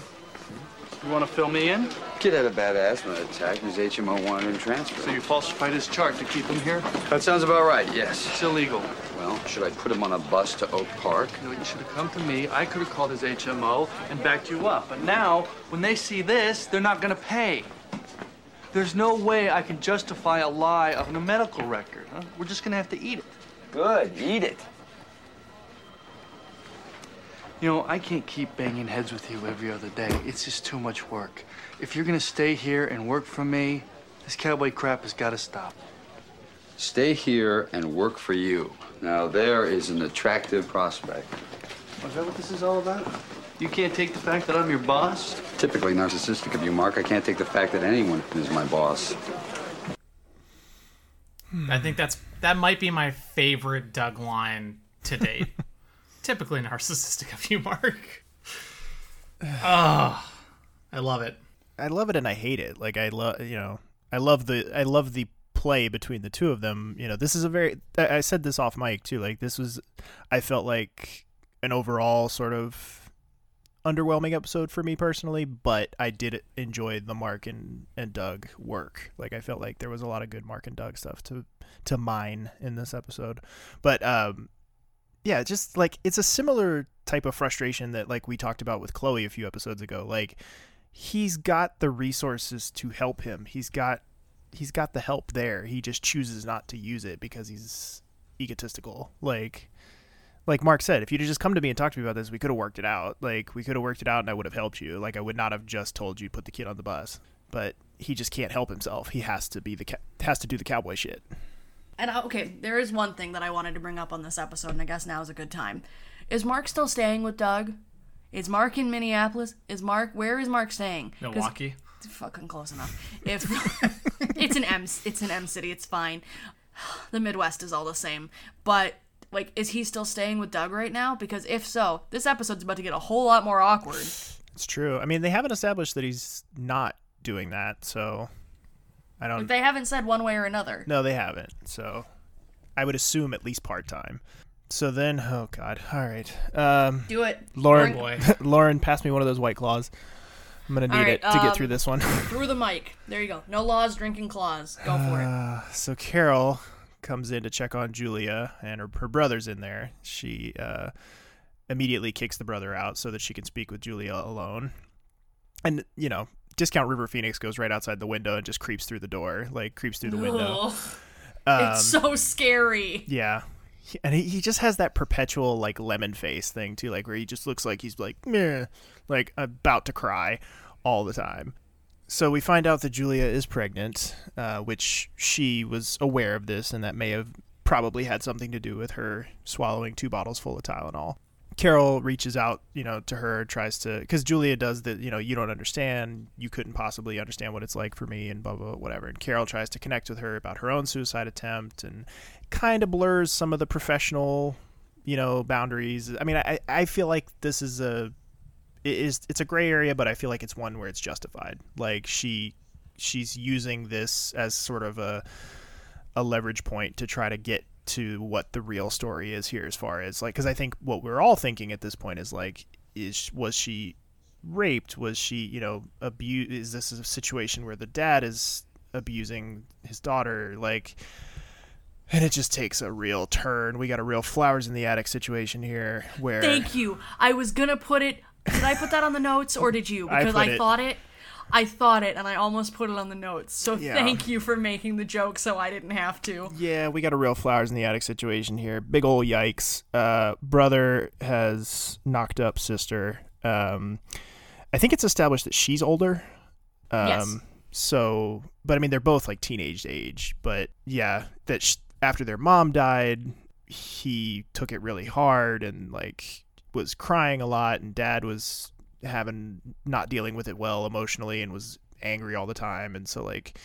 You want to fill me in? Kid had a bad asthma attack and his HMO wanted him transferred. So you falsified his chart to keep him here? That sounds about right, yes. It's illegal. Well, should I put him on a bus to Oak Park? No, you should have come to me. I could have called his HMO and backed you up. But now, when they see this, they're not going to pay. There's no way I can justify a lie of a medical record. Huh? We're just going to have to eat it. Good, eat it. You know, I can't keep banging heads with you every other day. It's just too much work. If you're going to stay here and work for me, this cowboy crap has got to stop. Stay here and work for you. Now, there is an attractive prospect. Is that what this is all about? You can't take the fact that I'm your boss? Typically narcissistic of you, Mark. I can't take the fact that anyone is my boss. Hmm. I think that's that might be my favorite Doug line to date. [LAUGHS] Typically narcissistic of you, Mark. Oh, I love it. I love it and I hate it. Like I love, you know, I love the I love the play between the two of them. You know, this is a very I I said this off mic too. Like this was I felt like an overall sort of underwhelming episode for me personally, but I did enjoy the Mark and, and Doug work. Like I felt like there was a lot of good Mark and Doug stuff to to mine in this episode. But um yeah, just like it's a similar type of frustration that like we talked about with Chloe a few episodes ago. Like he's got the resources to help him. He's got he's got the help there. He just chooses not to use it because he's egotistical. Like like Mark said, if you'd just come to me and talked to me about this, we could have worked it out. Like we could have worked it out and I would have helped you. Like I would not have just told you put the kid on the bus. But he just can't help himself. He has to be the ca- has to do the cowboy shit. And uh, okay, there is one thing that I wanted to bring up on this episode, and I guess now is a good time. Is Mark still staying with Doug? Is Mark in Minneapolis? Is Mark where is Mark staying? Milwaukee. Fucking close enough. If [LAUGHS] it's an M, it's an M city. It's fine. The Midwest is all the same. But like, is he still staying with Doug right now? Because if so, this episode's about to get a whole lot more awkward. It's true. I mean, they haven't established that he's not doing that, so I don't They haven't said one way or another. No, they haven't. So I would assume at least part time. So then, oh god, all right. Um, Do it. Lauren. Bring- [LAUGHS] Lauren, pass me one of those white claws. I'm gonna need All right, it to get um, through this one. [LAUGHS] Through the mic. There you go. No laws, drinking claws. Go for it. Uh, so Carol comes in to check on Julia, and her, her brother's in there. She uh, immediately kicks the brother out so that she can speak with Julia alone. And you know, Discount River Phoenix goes right outside the window and just creeps through the door, like creeps through the window. Um, it's so scary. Yeah. He- And he, he just has that perpetual like lemon face thing too, like where he just looks like he's like meh, like about to cry all the time. So we find out that Julia is pregnant, uh, which she was aware of this, and that may have probably had something to do with her swallowing two bottles full of Tylenol. Carol reaches out, you know, to her, tries to, because Julia does the, you know, you don't understand, you couldn't possibly understand what it's like for me, and blah, blah, blah, whatever. And Carol tries to connect with her about her own suicide attempt and kind of blurs some of the professional, you know, boundaries. I mean, I, I feel like this is a, it is, it's a gray area, but I feel like it's one where it's justified. Like she, she's using this as sort of a, a leverage point to try to get to what the real story is here as far as like because i think what we're all thinking at this point is like is was she raped was she you know abused is this a situation where the dad is abusing his daughter like and it just takes a real turn we got a real flowers in the attic situation here where Thank you. I was gonna put it. Did I put that on the notes or did you? [LAUGHS] Because put I, it. thought it. I thought it, and I almost put it on the notes. So Yeah. thank you for making the joke, so I didn't have to. Yeah, we got a real flowers in the attic situation here. Big ol' yikes. Uh, brother has knocked up sister. Um, I think it's established that she's older. Um, Yes. So, but I mean, they're both like teenage age. But yeah, that sh- after their mom died, he took it really hard and like was crying a lot, and dad was having not dealing with it well emotionally and was angry all the time and so like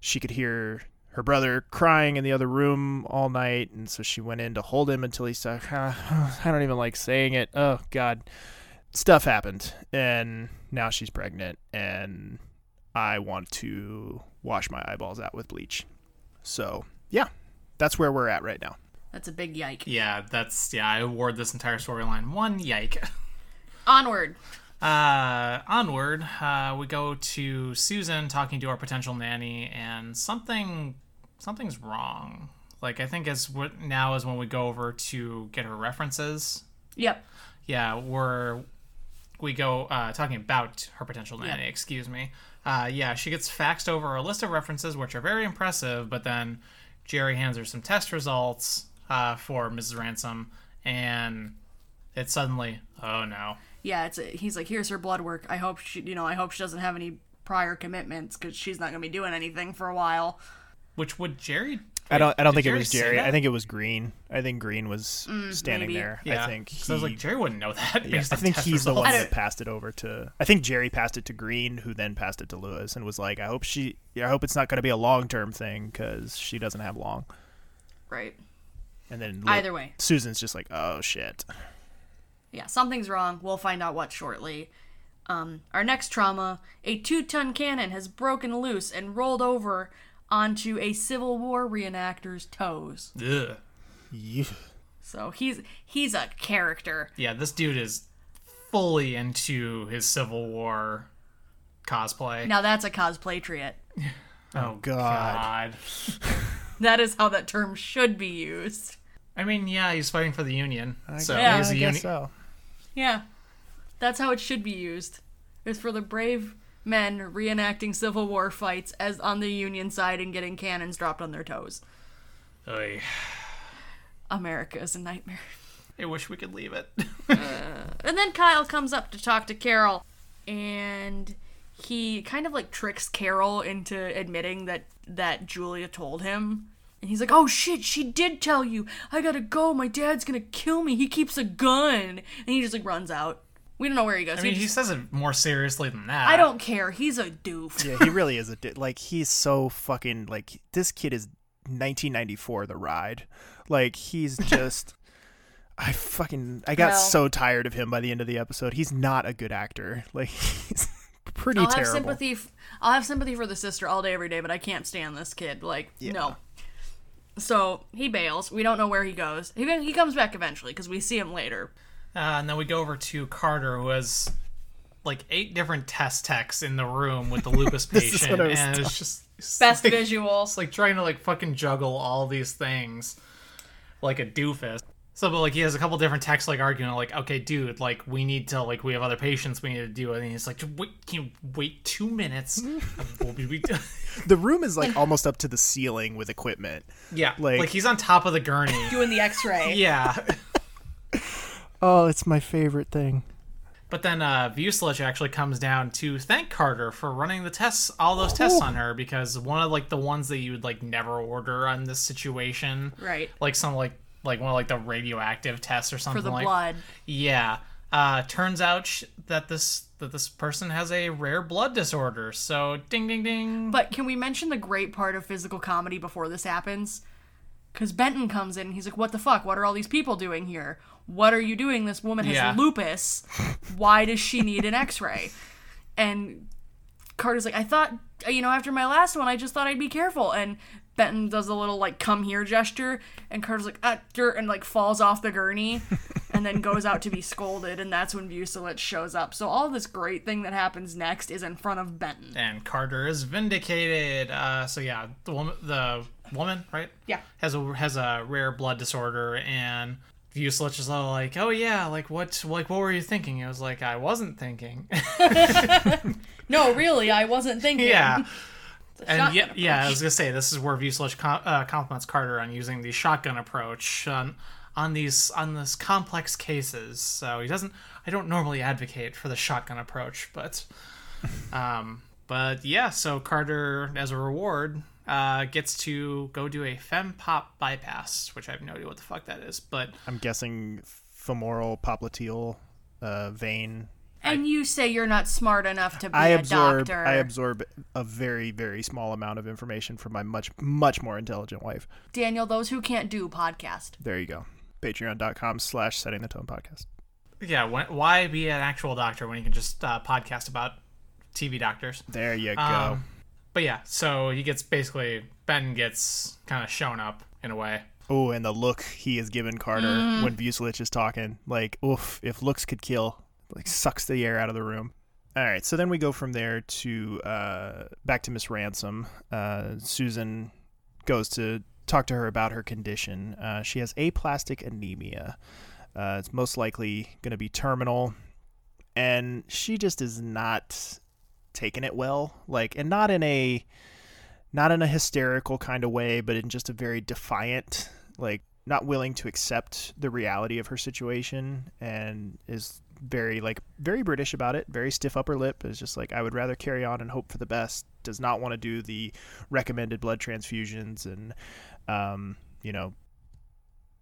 she could hear her brother crying in the other room all night and so she went in to hold him until he said "Ah, I don't even like saying it. Oh god. Stuff happened and now she's pregnant and I want to wash my eyeballs out with bleach. So, yeah. That's where we're at right now. That's a big yike. Yeah, that's yeah. I award this entire storyline one yike. [LAUGHS] Onward. Uh, onward, uh, we go to Susan talking to our potential nanny, and something something's wrong. Like I think as what now is when we go over to get her references. Yep. Yeah, we're we go uh, talking about her potential nanny. Yeah. Excuse me. Uh, yeah, she gets faxed over a list of references, which are very impressive. But then Jerry hands her some test results uh, for Mrs. Ransom, and it's suddenly, oh no. Yeah, it's a, he's like, here's her blood work. I hope she, you know, I hope she doesn't have any prior commitments because she's not gonna be doing anything for a while. Which would Jerry? I don't. I don't Did think it was Jerry. I think it was Green. I think Green was Mm, standing maybe. there. Yeah, I think. 'cause I was like, Jerry wouldn't know that. Yeah, I think test he's the one that passed it over to. I think Jerry passed it to Green, who then passed it to Lewis, and was like, "I hope she. I hope it's not going to be a long term thing because she doesn't have long." Right. And then Either way. Susan's just like, "Oh shit." Yeah, something's wrong. We'll find out what shortly. Um, our next trauma a two ton cannon has broken loose and rolled over onto a Civil War reenactor's toes. Ugh. Yeah. So he's he's a character. Yeah, this dude is fully into his Civil War cosplay. Now that's a cosplatriot. [SIGHS] oh God. God. [LAUGHS] That is how that term should be used. I mean, yeah, he's fighting for the Union. so Yeah, he's a I uni- guess so. Yeah, that's how it should be used. It's for the brave men reenacting Civil War fights as on the Union side and getting cannons dropped on their toes. Oy. America is a nightmare. I wish we could leave it. [LAUGHS] Uh, and then Kyle comes up to talk to Carol, and he kind of like tricks Carol into admitting that that Julia told him. And he's like, "Oh shit, she did tell you. I gotta go. My dad's gonna kill me. He keeps a gun." And he just like runs out. We don't know where he goes. I mean, he he just- says it more seriously than that. I don't care. He's a doof. Yeah, he really is a di- like he's so fucking like this kid is 1994 the ride. Like he's [LAUGHS] just I fucking I got Well- so tired of him by the end of the episode. He's not a good actor. Like [LAUGHS] he's pretty I'll have sympathy. F- I'll have sympathy for the sister all day, every day, but I can't stand this kid. Like, no. So he bails. We don't know where he goes. He he comes back eventually because we see him later. Uh, and then we go over to Carter, who has like eight different test techs in the room with the lupus [LAUGHS] This is patient, what I was and talking- it's just it's Best like, visual. It's like trying to like fucking juggle all these things like a doofus. So, but like he has a couple different texts like arguing like, okay, dude, like we need to like we have other patients we need to do it, and he's like, wait, can you wait two minutes? [LAUGHS] We'll be- [LAUGHS] the room is like [LAUGHS] almost up to the ceiling with equipment. yeah, Like- like he's on top of the gurney. Doing the X-ray. yeah. Oh, it's my favorite thing. But then uh, Vucelich actually comes down to thank Carter for running the tests, all those tests on her, because one of like the ones that you would like never order on this situation, Right. Like some like like one of like the radioactive tests or something For the like. blood. Yeah. Uh, turns out sh- that this that this person has a rare blood disorder. So ding ding ding. But can we mention the great part of physical comedy before this happens? Because Benton comes in and he's like, What the fuck? What are all these people doing here? What are you doing? This woman has Yeah. lupus. Why does she need an x ray? And Carter's like, I thought, you know, after my last one, I just thought I'd be careful. And Benton does a little, like, come here gesture. And Carter's like, ah, dirt, and, like, falls off the gurney [LAUGHS] and then goes out to be scolded. And that's when Vucelich shows up. So all this great thing that happens next is in front of Benton. and Carter is vindicated. Uh, so yeah, the woman, the woman, right? Yeah. has a has a rare blood disorder, and Vucelich is all like, "Oh yeah, like what, like what were you thinking?" It was like, "I wasn't thinking." [LAUGHS] No, really, I wasn't thinking. [LAUGHS] yeah. It's a And yeah, shotgun yeah, I was gonna say this is where Vucelich com- uh, compliments Carter on using the shotgun approach on on these on this complex cases. So he doesn't. I don't normally advocate for the shotgun approach, but [LAUGHS] um, but yeah. So Carter, as a reward, uh, gets to go do a fem pop bypass, which I have no idea what the fuck that is, but I'm guessing femoral popliteal uh, vein And you say you're not smart enough to be I a absorb doctor. I absorb a very very small amount of information from my much much more intelligent wife. Daniel, those who can't do podcast. There you go. Patreon.com slash setting the tone podcast. Yeah, when, why be an actual doctor when you can just uh, podcast about TV doctors? There you go. Um, but yeah, so he gets basically Ben gets kind of shown up in a way. Oh, and the look he is given Carter Mm. when Vucelich is talking, like, oof, if looks could kill, like sucks the air out of the room. All right, so then we go from there to uh, back to Miss Ransom. Uh, Susan goes to talk to her about her condition. Uh, she has aplastic anemia. Uh, it's most likely going to be terminal, and she just is not taking it well. Like, and not in a not in a hysterical kind of way, but in just a very defiant, like not willing to accept the reality of her situation and is very like very British about it, very stiff upper lip. Is just like I would rather carry on and hope for the best. Does not want to do the recommended blood transfusions and um, you know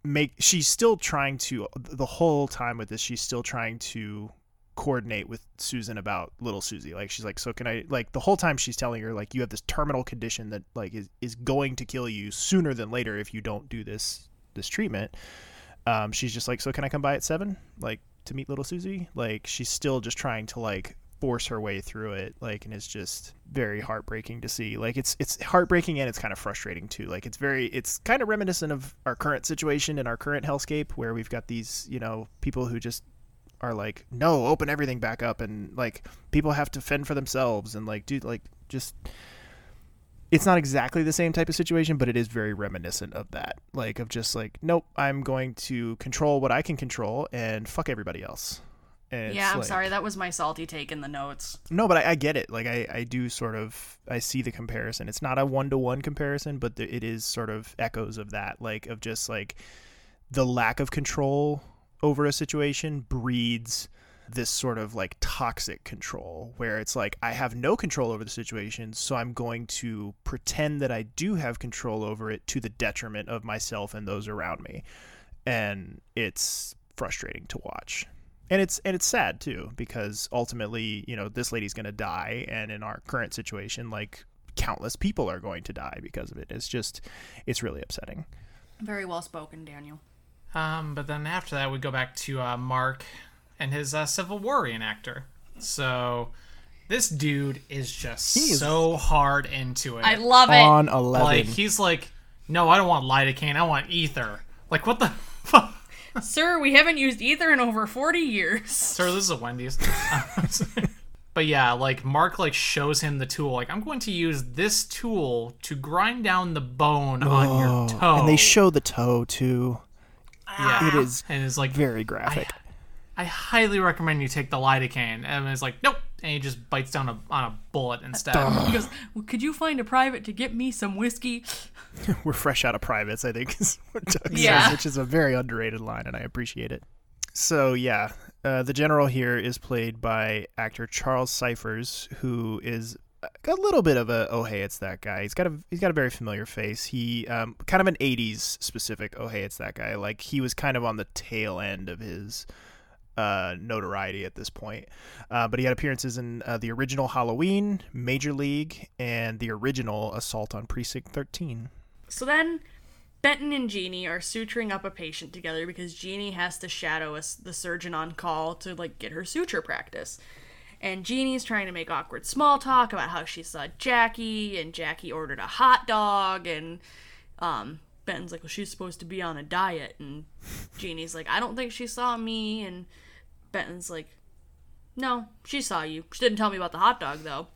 make she's still trying to the whole time with this she's still trying to coordinate with Susan about little Susie. Like she's like, so can I like the whole time she's telling her like you have this terminal condition that like is, is going to kill you sooner than later if you don't do this this treatment. Um, she's just like, so can I come by at seven? Like to meet little Susie? Like she's still just trying to like force her way through it. Like and it's just very heartbreaking to see. Like it's it's heartbreaking and it's kind of frustrating too. Like it's very it's kind of reminiscent of our current situation and our current hellscape where we've got these, you know, people who just are like, no, open everything back up, and like people have to fend for themselves, and like, dude, like just. It's not exactly the same type of situation, but it is very reminiscent of that. Like, of just like, nope, I'm going to control what I can control and fuck everybody else. And yeah, I'm like- sorry. That was my salty take in the notes. no, but I, I get it. Like I, I do sort of I see the comparison. It's not a one to one comparison, but the, it is sort of echoes of that. Like of just like the lack of control over a situation breeds this sort of like toxic control where it's like I have no control over the situation, so I'm going to pretend that I do have control over it to the detriment of myself and those around me. And it's frustrating to watch. And it's and it's sad too because ultimately, you know, this lady's going to die and in our current situation like countless people are going to die because of it. It's just it's really upsetting. Very well spoken, Daniel. Um, but then after that, we go back to uh, Mark and his uh, Civil War reenactor. So this dude is just He is- so hard into it. I love it. On 11. Like he's like, no, I don't want lidocaine. I want ether. Like what the fuck. [LAUGHS] Sir, we haven't used ether in over 40 years. Sir, this is a Wendy's. [LAUGHS] but yeah, like Mark like shows him the tool. Like I'm going to use this tool to grind down the bone on your toe. Oh, And they show the toe too. Yeah. It is and it's like very graphic. I highly recommend you take the lidocaine. And it's like, nope. And he just bites down a, on a bullet instead. He goes, well, could you find a private to get me some whiskey? [LAUGHS] We're fresh out of privates, I think, [LAUGHS] is what Doug Yeah. says, which is a very underrated line, and I appreciate it. So, yeah, uh, the general here is played by actor Charles Cyphers, who is a little bit of a oh hey it's that guy. He's got a he's got a very familiar face. He um, kind of an '80s specific oh hey it's that guy. Like he was kind of on the tail end of his uh, notoriety at this point. Uh, but he had appearances in uh, the original Halloween, Major League, and the original Assault on Precinct 13. So then, Benton and Jeannie are suturing up a patient together because Jeannie has to shadow us, the surgeon on call to like get her suture practice. And Jeannie's trying to make awkward small talk about how she saw Jackie, and Jackie ordered a hot dog, and um, Benton's like, well, she's supposed to be on a diet, and Jeannie's like, I don't think she saw me, and Benton's like, no, she saw you. She didn't tell me about the hot dog though.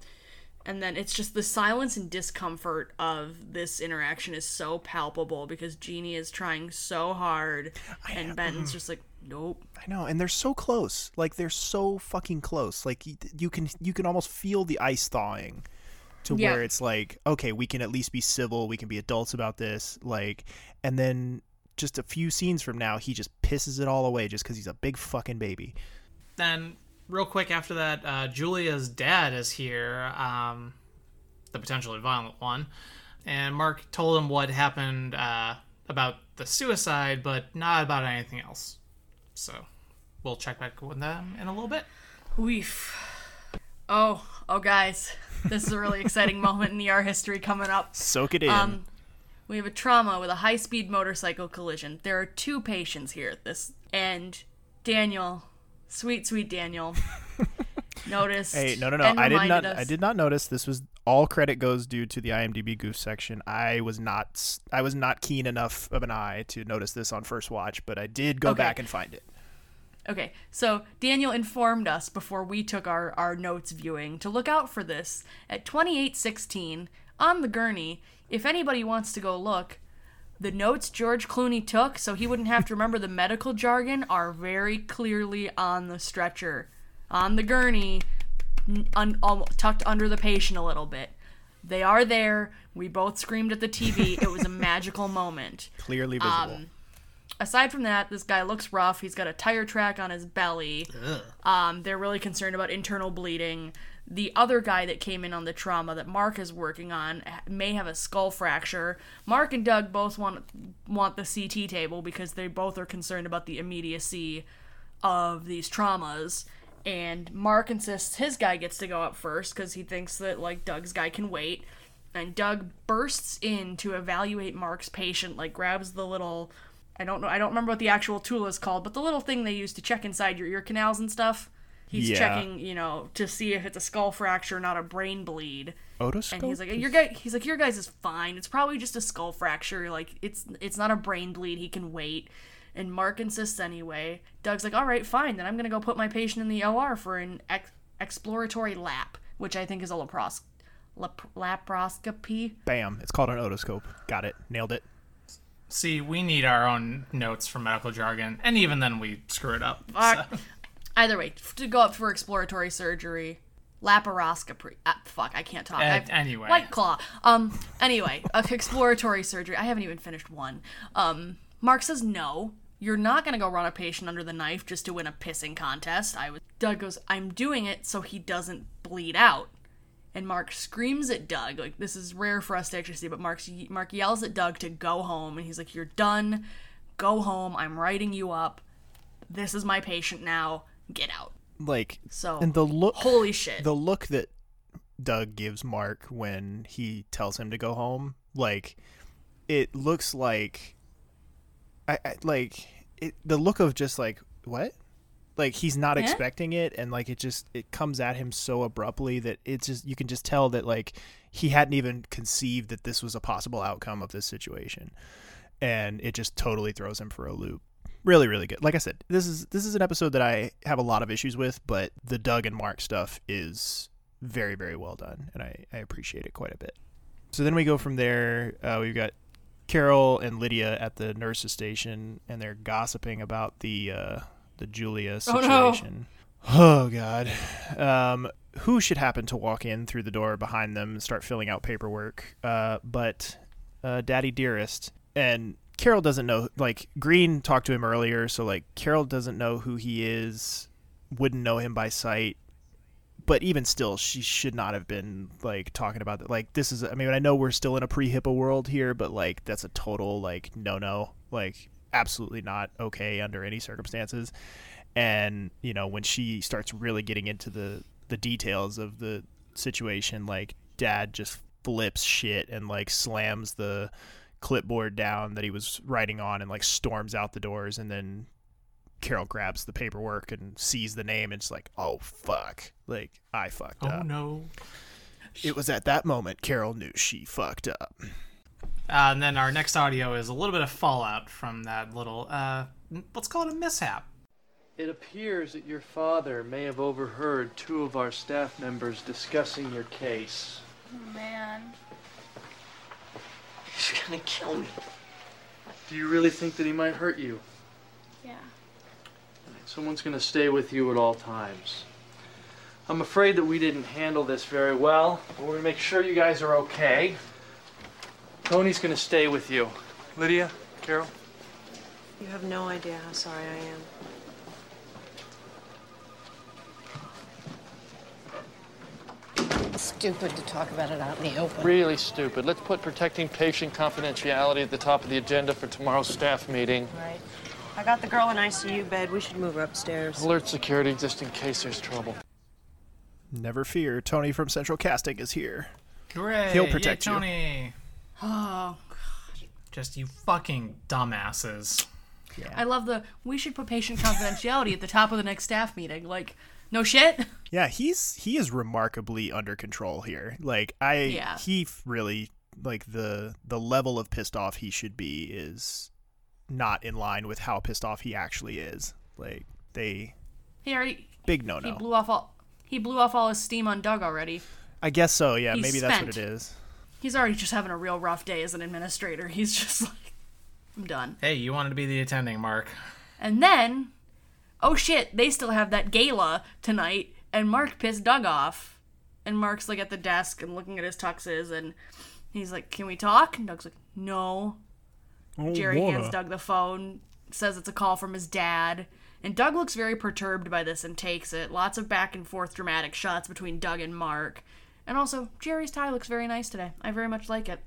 And then it's just the silence and discomfort of this interaction is so palpable because Jeannie is trying so hard and Benton's mm-hmm. just like, nope. I know, and they're so close. Like they're so fucking close. Like y- you can you can almost feel the ice thawing to Yeah. where it's like, okay, we can at least be civil, we can be adults about this, like and then just a few scenes from now he just pisses it all away just cuz he's a big fucking baby. then real quick after that uh, julia's dad is here um, the potentially violent one and mark told him what happened uh, about the suicide but not about anything else so we'll check back with them in a little bit Weef. Oh, oh, guys, this is a really exciting [LAUGHS] moment in ER history coming up. Soak it in. Um, we have a trauma with a high-speed motorcycle collision. There are two patients here. This and Daniel, sweet, sweet Daniel, [LAUGHS] noticed. Hey, no, no, no. I did reminded not. I did not notice. This was all credit goes due to the IMDb goof section. I was not. I was not keen enough of an eye to notice this on first watch, but I did go Okay. back and find it. Okay, so Daniel informed us before we took our, our notes viewing to look out for this at 2816 on the gurney. If anybody wants to go look, the notes George Clooney took so he wouldn't have to [LAUGHS] remember the medical jargon are very clearly on the stretcher, on the gurney, un, tucked under the patient a little bit. They are there. We both screamed at the TV. It was a [LAUGHS] magical moment. Clearly visible. Um, aside from that, this guy looks rough. He's got a tire track on his belly. Um, they're really concerned about internal bleeding. The other guy that came in on the trauma that Mark is working on may have a skull fracture. Mark and Doug both want want the CT table because they both are concerned about the immediacy of these traumas. And Mark insists his guy gets to go up first because he thinks that like Doug's guy can wait. And Doug bursts in to evaluate Mark's patient, like grabs the little I don't know I don't remember what the actual tool is called, but the little thing they use to check inside your ear canals and stuff. He's Yeah. checking, you know, to see if it's a skull fracture, not a brain bleed. Otoscope. And he's like, your guy. He's like, your guy's is fine. It's probably just a skull fracture. Like, it's it's not a brain bleed. He can wait. And Mark insists anyway. Doug's like, all right, fine. Then I'm gonna go put my patient in the OR for an ex- exploratory lap, which I think is a lapros- lap- laparoscopy. Bam! It's called an otoscope. Got it. Nailed it. See, we need our own notes for medical jargon, and even then we screw it up. Fuck. so- Either way, to go up for exploratory surgery, laparoscopy. Ah, fuck, I can't talk. I've- anyway. White claw. Um. Anyway, uh, [LAUGHS] exploratory surgery. I haven't even finished one. Um. Mark says no. You're not gonna go run a patient under the knife just to win a pissing contest. I was. Doug goes. I'm doing it so he doesn't bleed out. And Mark screams at Doug. Like this is rare for us to actually see, but Mark's Mark yells at Doug to go home, and he's like, "You're done. Go home. I'm writing you up. This is my patient now. Get out." Like So, and the look. holy shit. The look that Doug gives Mark when he tells him to go home, like it looks like, I, I like it. The look of just like what, like he's not Yeah. expecting it, and like it just it comes at him so abruptly that it's just you can just tell that like he hadn't even conceived that this was a possible outcome of this situation, and it just totally throws him for a loop really really good. Like i said this is this is an episode that i have a lot of issues with but the doug and mark stuff is very very well done and i, I appreciate it quite a bit. So then we go from there uh, we've got carol and lydia at the nurse's station and they're gossiping about the uh, the julia situation Oh, no. situation. Oh god. Um, who should happen to walk in through the door behind them and start filling out paperwork? Uh, but uh, daddy dearest and carol doesn't know like green talked to him earlier so like carol doesn't know who he is wouldn't know him by sight. But even still she should not have been like talking about that like this is i mean i know we're still in a pre-HIPAA world here but like that's a total like no no like absolutely not okay under any circumstances. And you know when she starts really getting into the the details of the situation like dad just flips shit and like slams the clipboard down that he was writing on and like storms out the doors and then Carol grabs the paperwork and sees the name and it's like, oh fuck. Like I fucked Oh up. Oh no. It was at that moment Carol knew she fucked up. Uh, and then our next audio is a little bit of fallout from that little, uh, let's call it a mishap. It appears that your father may have overheard two of our staff members discussing your case. Oh, man. [LAUGHS] He's gonna kill me. Do you really think that he might hurt you? Yeah. Someone's gonna stay with you at all times. I'm afraid that we didn't handle this very well. We're gonna make sure you guys are okay. Tony's gonna stay with you. Lydia, Carol. You have no idea how sorry I am. Stupid to talk about it out in the open. Really stupid. Let's put protecting patient confidentiality at the top of the agenda for tomorrow's staff meeting. Right. I got the girl in ICU bed. We should move her upstairs. Alert security just in case there's trouble. Never fear, Tony from Central Casting is here. Hooray! He'll protect Yay, you. Tony. Oh, god. Just you fucking dumbasses. Yeah. I love the we should put patient confidentiality at the top of the next staff meeting. Like, no shit. [LAUGHS] Yeah, he's he is remarkably under control here. Like I Yeah. he f- really like the the level of pissed off he should be is not in line with how pissed off he actually is. Like they He already big no no. he no. blew off all he blew off all his steam on Doug already. I guess so. Yeah, He's maybe that's what it is. He's already just having a real rough day as an administrator. He's just [LAUGHS] like, I'm done. Hey, you wanted to be the attending, Mark. And then, oh shit, they still have that gala tonight, and Mark pissed Doug off. And Mark's like at the desk and looking at his tuxes, and he's like, Can we talk? And Doug's like, No. Jerry hands Doug the phone, says it's a call from his dad. And Doug looks very perturbed by this and takes it. Lots of back and forth dramatic shots between Doug and Mark. And also, Jerry's tie looks very nice today. I very much like it.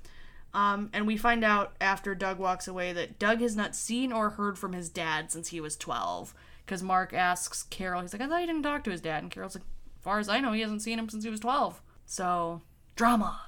Um, and we find out after Doug walks away that Doug has not seen or heard from his dad since he was 12. Because Mark asks Carol, he's like, I thought he didn't talk to his dad. And Carol's like, as far as I know, he hasn't seen him since he was 12. So, drama.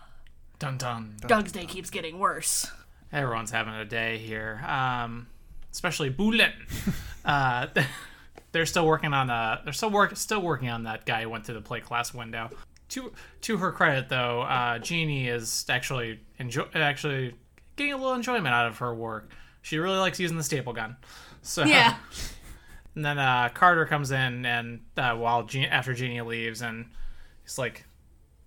Dun dun. Doug's day keeps getting worse. Everyone's having a day here, um, especially Bulin. [LAUGHS] uh, [LAUGHS] they're still working on uh, they're still work still working on that guy who went through the plate glass window. To to her credit, though, uh, Jeannie is actually enjoy actually getting a little enjoyment out of her work. She really likes using the staple gun. So Yeah. [LAUGHS] And then uh, Carter comes in, and uh, while Je- after Jeannie leaves, and he's like,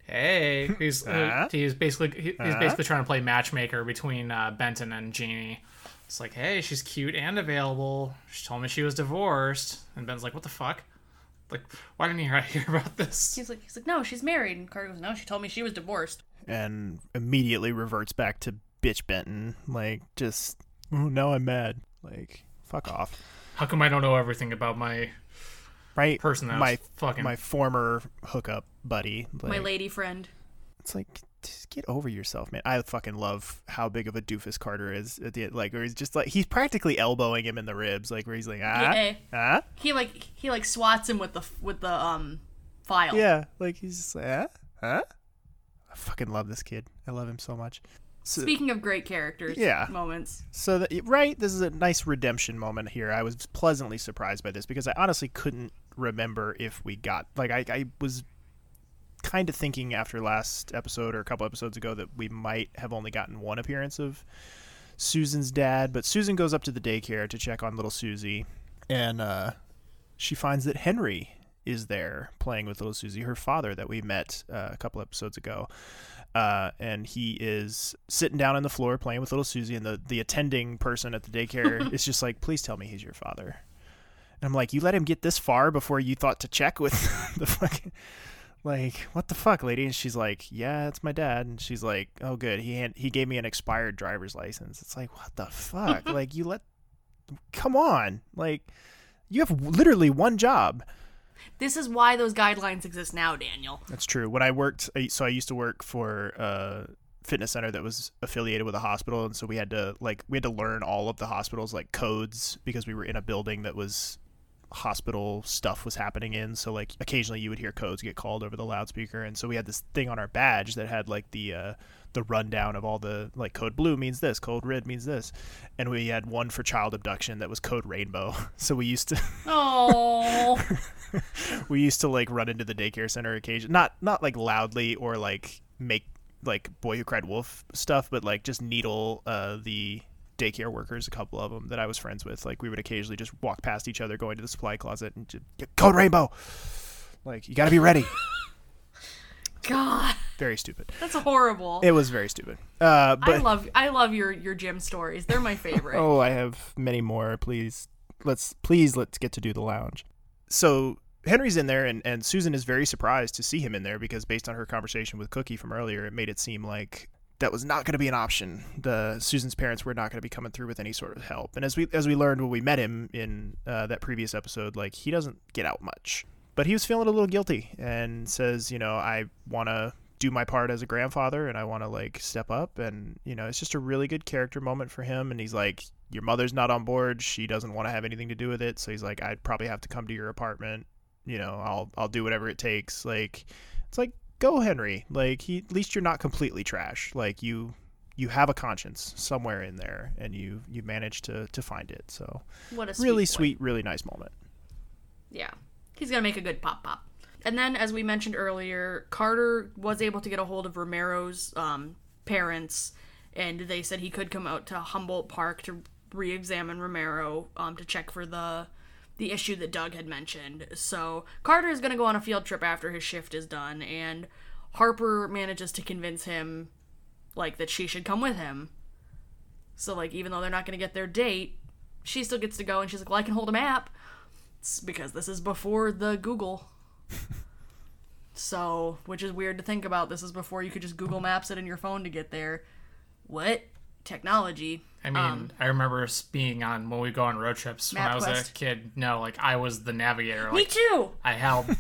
"Hey," [LAUGHS] he's uh, Uh? he's basically he, he's Uh? basically trying to play matchmaker between uh, Benton and Jeannie. It's like, "Hey, she's cute and available. She told me she was divorced," and Ben's like, "What the fuck? Like, why didn't you hear, hear about this?" He's like, he's like, no, she's married. And Carter goes, no, she told me she was divorced. And immediately reverts back to bitch Benton. Like just oh, now I'm mad. Like fuck off. How come I don't know everything about my Right? person that my fucking my former hookup buddy. My lady friend. It's like just get over yourself, man. I fucking love how big of a doofus Carter is at the. Like, where he's just like he's practically elbowing him in the ribs, like where he's like, ah, Yeah. ah, He like he like swats him with the with the um file. yeah, like he's just like, ah, huh? I fucking love this kid. I love him so much. So, Speaking of great characters, Yeah. moments. so that right, this is a nice redemption moment here. I was pleasantly surprised by this because I honestly couldn't remember if we got like I, I was kind of thinking after last episode or a couple episodes ago that we might have only gotten one appearance of Susan's dad, but Susan goes up to the daycare to check on little Susie, and uh, she finds that Henry is there playing with little Susie, her father that we met uh, a couple episodes ago. Uh, and he is sitting down on the floor playing with little Susie, and the, the attending person at the daycare [LAUGHS] is just like, "Please tell me he's your father." And I'm like, "You let him get this far before you thought to check with [LAUGHS] the fucking like what the fuck, lady?" And she's like, "Yeah, it's my dad." And she's like, "Oh, good. He had, he gave me an expired driver's license." It's like, what the fuck? [LAUGHS] like you let, come on, like you have literally one job. This is why those guidelines exist now, Daniel. That's true. When I worked, so I used to work for a fitness center that was affiliated with a hospital, and so we had to like we had to learn all of the hospitals like codes because we were in a building that was hospital stuff was happening in. So like occasionally you would hear codes get called over the loudspeaker, and so we had this thing on our badge that had like the uh, the rundown of all the like code blue means this, code red means this, and we had one for child abduction that was code rainbow. [LAUGHS] So we used to. Oh. [LAUGHS] we used to like run into the daycare center occasion not not like loudly or like make like boy who cried wolf stuff but like just needle uh the daycare workers a couple of them that i was friends with like we would occasionally just walk past each other going to the supply closet and just code rainbow like you gotta be ready [LAUGHS] God, very stupid that's horrible. it was very stupid uh but I love I love your your gym stories. They're my favorite. Oh, I have many more. Please, let's please let's get to do the lounge. So Henry's in there, and and Susan is very surprised to see him in there because based on her conversation with Cookie from earlier, it made it seem like that was not going to be an option. The Susan's parents were not going to be coming through with any sort of help. And as we as we learned when we met him in uh, that previous episode, like he doesn't get out much. But he was feeling a little guilty and says, you know, I want to do my part as a grandfather and I want to like step up and you know it's just a really good character moment for him and he's like your mother's not on board she doesn't want to have anything to do with it so he's like I'd probably have to come to your apartment You know, I'll I'll do whatever it takes. Like it's like go Henry. Like he at least you're not completely trash. Like you you have a conscience somewhere in there and you you managed to to find it. So What a really sweet sweet, really nice moment. Yeah. He's to make a good pop pop. And then, as we mentioned earlier, Carter was able to get a hold of Romero's um, parents, and they said he could come out to Humboldt Park to re examine Romero um, to check for the. The issue that Doug had mentioned. So, Carter is going to go on a field trip after his shift is done, and Harper manages to convince him, like, that she should come with him. So, like, even though they're not going to get their date, she still gets to go, and she's like, Well, I can hold a map because this is before the Google. [LAUGHS] so, which is weird to think about. This is before you could just Google Maps it in your phone to get there. What technology? I mean, Um, I remember us being on when we go on road trips when I was a kid. No, like I was the navigator. me too. I held. [LAUGHS]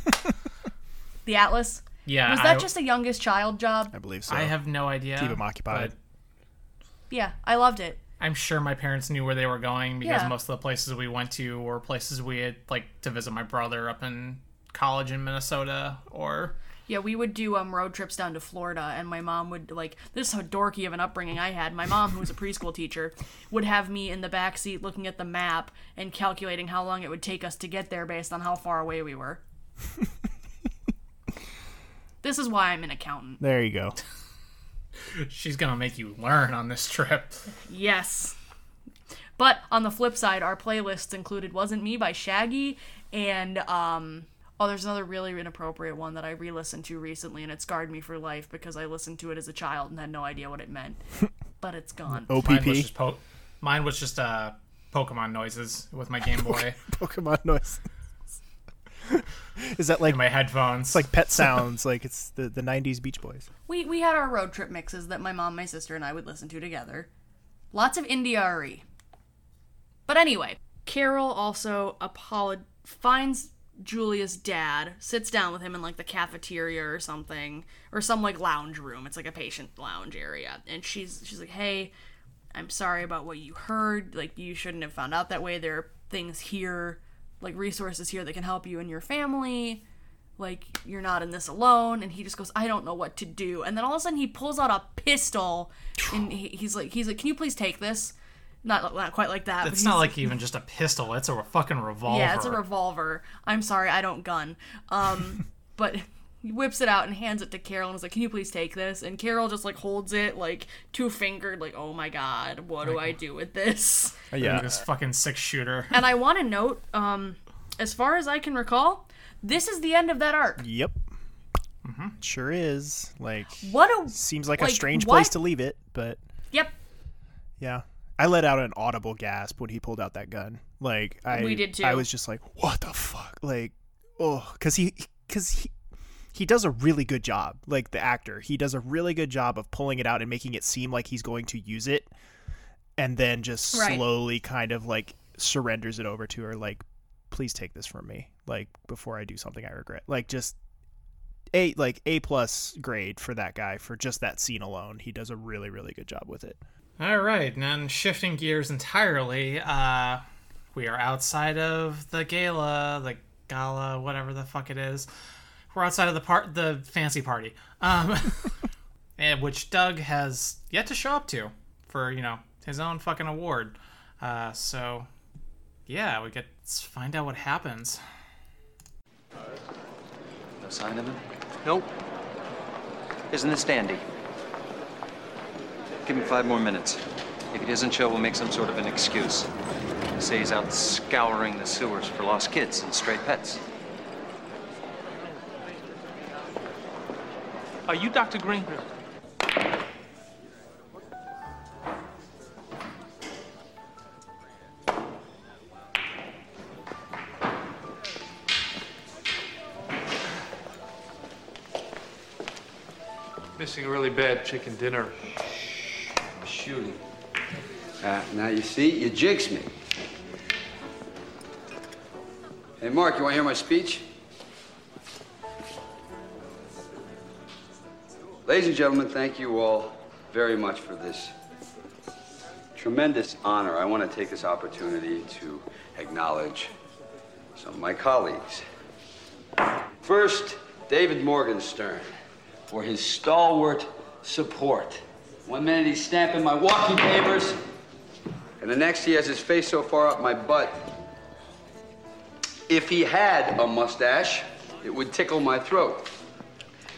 The Atlas. Yeah, Was that I- just a youngest child job? I believe so. I have no idea. Keep 'em occupied. but Yeah, I loved it. I'm sure my parents knew where they were going because Yeah. most of the places we went to were places we had like to visit my brother up in college in Minnesota or Yeah, we would do um road trips down to Florida, and my mom would like this is how dorky of an upbringing I had. My mom, who was a preschool teacher, would have me in the back seat looking at the map and calculating how long it would take us to get there based on how far away we were. [LAUGHS] this is why I'm an accountant. There you go. [LAUGHS] she's gonna make you learn on this trip. Yes. But on the flip side, our playlists included "Wasn't Me" by Shaggy and um. Oh, there's another really inappropriate one that I re-listened to recently, and it scarred me for life because I listened to it as a child and had no idea what it meant. [LAUGHS] but it's gone. OPP. Mine was just, po- mine was just uh, Pokemon noises with my Game Boy. [LAUGHS] Pokemon noise. [LAUGHS] Is that like my headphones? It's like pet sounds. like it's the the '90s Beach Boys. We we had our road trip mixes that my mom, my sister, and I would listen to together. Lots of indie RE. But anyway, Carol also apolog- finds Julia's dad, sits down with him in like the cafeteria or something, or some like lounge room. It's like a patient lounge area, and she's she's like, "Hey, I'm sorry about what you heard. Like you shouldn't have found out that way. There are things here, like resources here that can help you and your family." like you're not in this alone and he just goes i don't know what to do and then all of a sudden he pulls out a pistol and he, he's like he's like can you please take this not, not quite like that It's he's- not like even just a pistol. It's a fucking revolver. yeah it's a revolver i'm sorry i don't gun um [LAUGHS] but he whips it out and hands it to carol and is like can you please take this and carol just like holds it like two fingered like oh my god what do i do with this yeah, this fucking six shooter. and i want to note um as far as i can recall this is the end of that arc Yep. Sure is. Like What a- seems like, like, a strange what? place to leave it, but yep yeah. I let out an audible gasp when he pulled out that gun. Like I We did too. I was just like, "What the fuck?" Like, oh, cuz he cuz he he does a really good job. Like the actor, he does a really good job of pulling it out and making it seem like he's going to use it and then just Right. slowly kind of like surrenders it over to her like please take this from me like before I do something I regret. Like just a like a plus grade for that guy for just that scene alone. He does a really really good job with it. All right, and then shifting gears entirely, uh, we are outside of the gala, the gala, whatever the fuck it is. We're outside of the part, the fancy party, um, [LAUGHS] and which Doug has yet to show up to for you know his own fucking award. Uh, so, yeah, we get let's find out what happens. No sign of him? Nope. Isn't this dandy? Give him five more minutes. If he doesn't show, we'll make some sort of an excuse. Say he's out scouring the sewers for lost kids and stray pets. Are you Dr. Green? Missing a really bad chicken dinner. Uh, now you see, you jigs me. Hey, Mark, you want to hear my speech? Ladies and gentlemen, thank you all very much for this tremendous honor. I want to take this opportunity to acknowledge some of my colleagues. First, David Morgenstern for his stalwart support. One minute he's stamping my walking papers, and the next he has his face so far up my butt. If he had a mustache, it would tickle my throat.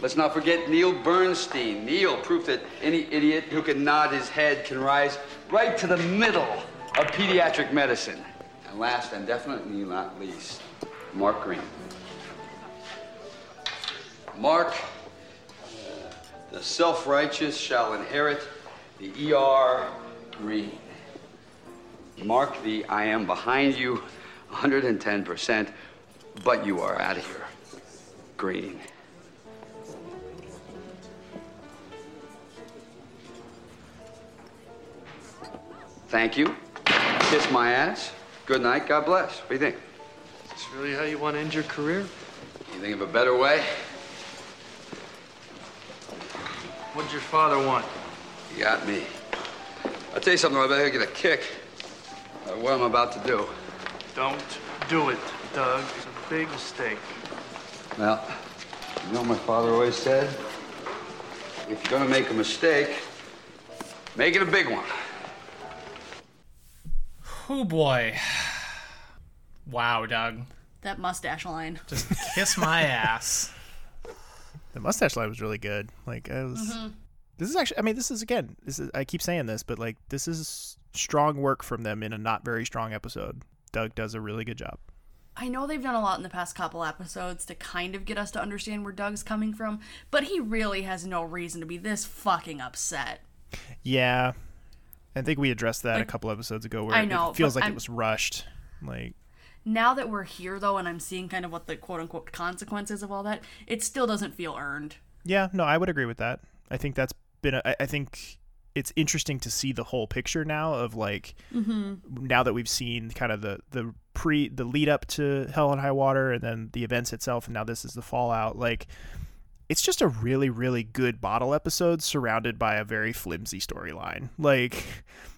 Let's not forget Neil Bernstein. Neil, proof that any idiot who can nod his head can rise right to the middle of pediatric medicine. And last and definitely not least, Mark Green. Mark, the self-righteous shall inherit the ER Green. Mark the I am behind you 110%, but you are out of here. Green. Thank you. Kiss my ass. Good night. God bless. What do you think? Is this really how you want to end your career? You think of a better way? What'd your father want? You got me. I'll tell you something, I better get a kick at what I'm about to do. Don't do it, Doug. It's a big mistake. Well, you know what my father always said? If you're gonna make a mistake, make it a big one. Oh boy. Wow, Doug. That mustache line. Just kiss my [LAUGHS] ass. The mustache line was really good. Like I was. Mhm. This is actually. I mean, this is again. This is. I keep saying this, but like this is strong work from them in a not very strong episode. Doug does a really good job. I know they've done a lot in the past couple episodes to kind of get us to understand where Doug's coming from, but he really has no reason to be this fucking upset. Yeah, I think we addressed that a couple episodes ago, where I know, it feels like I'm- it was rushed. Like Now that we're here though and I'm seeing kind of what the quote unquote consequences of all that, it still doesn't feel earned. Yeah, no, I would agree with that. I think that's been. A, I- I think it's interesting to see the whole picture now of like Mhm. now that we've seen kind of the the pre the lead up to Hell and High Water and then the events itself, and now this is the fallout. Like it's just a really really good bottle episode surrounded by a very flimsy storyline. Like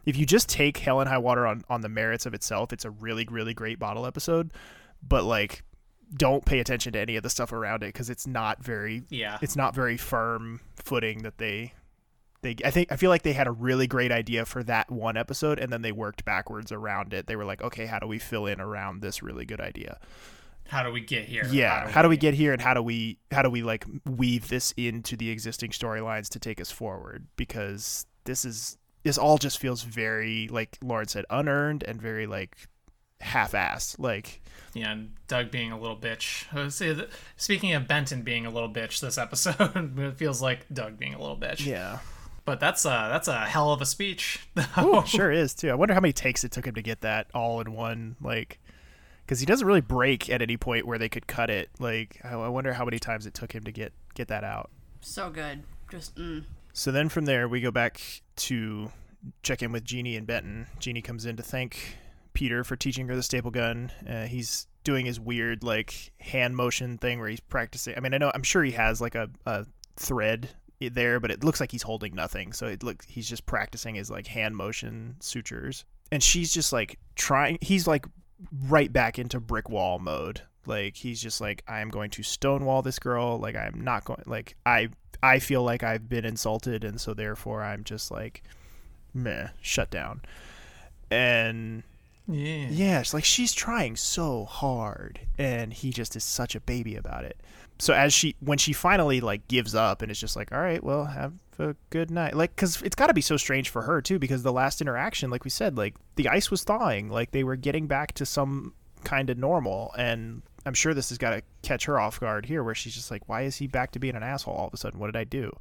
if you just take Hell and High Water on on the merits of itself, it's a really really great bottle episode. But like don't pay attention to any of the stuff around it because it's not very Yeah. it's not very firm footing that they they I think I feel like they had a really great idea for that one episode and then they worked backwards around it. They were like, okay, how do we fill in around this really good idea? How do we get here? Yeah, how do we get here and how do we how do we like weave this into the existing storylines to take us forward because this is this all just feels very like Lauren said unearned and very like half-assed like Yeah, and Doug being a little bitch. Uh, Speaking of Benton being a little bitch this [LAUGHS] episode, it feels like Doug being a little bitch. Yeah. But that's a that's a hell of a speech. [LAUGHS] Ooh, sure is too. I wonder how many takes it took him to get that all in one, like, because he doesn't really break at any point where they could cut it. Like, I, I wonder how many times it took him to get get that out. So good. Just mm. So then from there we go back to check in with Jeanie and Benton. Jeanie comes in to thank Peter for teaching her the staple gun. Uh, he's doing his weird like hand motion thing where he's practicing. I mean, I know I'm sure he has like a, a thread there, but it looks like he's holding nothing. So it looks he's just practicing his like hand motion sutures. And she's just like trying. He's like right back into brick wall mode. Like he's just like I'm going to stonewall this girl. Like I'm not going. Like I I feel like I've been insulted, and so therefore I'm just like meh, shut down. And Yeah. yeah, it's like she's trying so hard, and he just is such a baby about it. So as she, when she finally like gives up and it's just like, all right, well, have a good night. Like, cause it's got to be so strange for her too, because the last interaction, like we said, like the ice was thawing, like they were getting back to some kind of normal, and I'm sure this has got to catch her off guard here, where she's just like, why is he back to being an asshole all of a sudden? What did I do?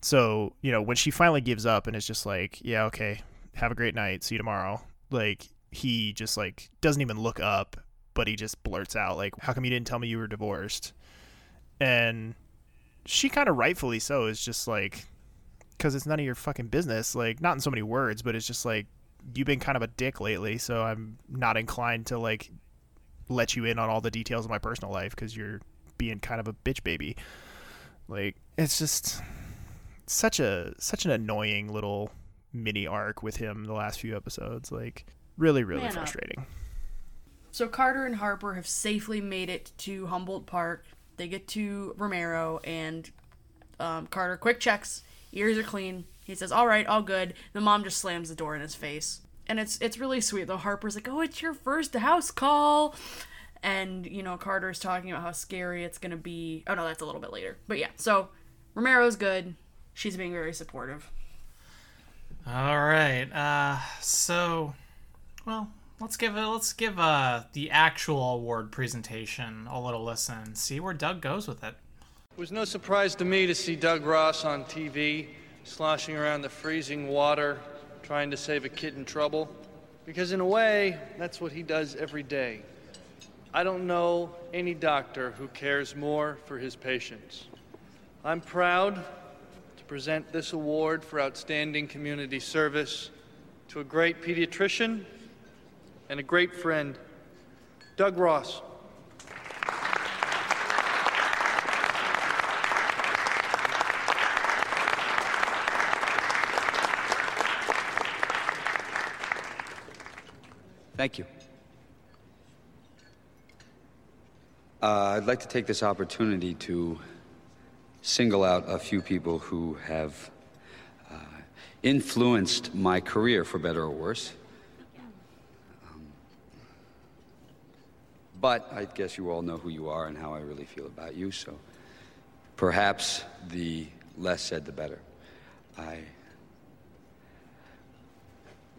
So, you know, when she finally gives up and it's just like, yeah, okay, have a great night, see you tomorrow. Like, he just like doesn't even look up, but he just blurts out like, "How come you didn't tell me you were divorced?" And she kind of rightfully so is just like cuz it's none of your fucking business, like not in so many words, but it's just like you've been kind of a dick lately, so I'm not inclined to like let you in on all the details of my personal life cuz you're being kind of a bitch baby. Like it's just such a such an annoying little mini arc with him the last few episodes. Like really, really Man up. frustrating. So Carter and Harper have safely made it to Humboldt Park They get to Romero and um, Carter quick checks, ears are clean. He says, "All right, all good." The mom just slams the door in his face, and it's it's really sweet. Though Harper's like, "Oh, it's your first house call," and you know Carter's talking about how scary it's gonna be. Oh no, that's a little bit later. But yeah, so Romero's good. She's being very supportive. All right. Uh, so, well, let's give it. Let's give uh the actual award presentation a little listen. See where Doug goes with it. It was no surprise to me to see Doug Ross on TV, sloshing around the freezing water, trying to save a kid in trouble. Because in a way, that's what he does every day. I don't know any doctor who cares more for his patients. I'm proud to present this award for outstanding community service to a great pediatrician and a great friend, Doug Ross. Thank you. Uh, I'd like to take this opportunity to single out a few people who have uh, influenced my career, for better or worse. But I guess you all know who you are and how I really feel about you, so perhaps the less said, the better. I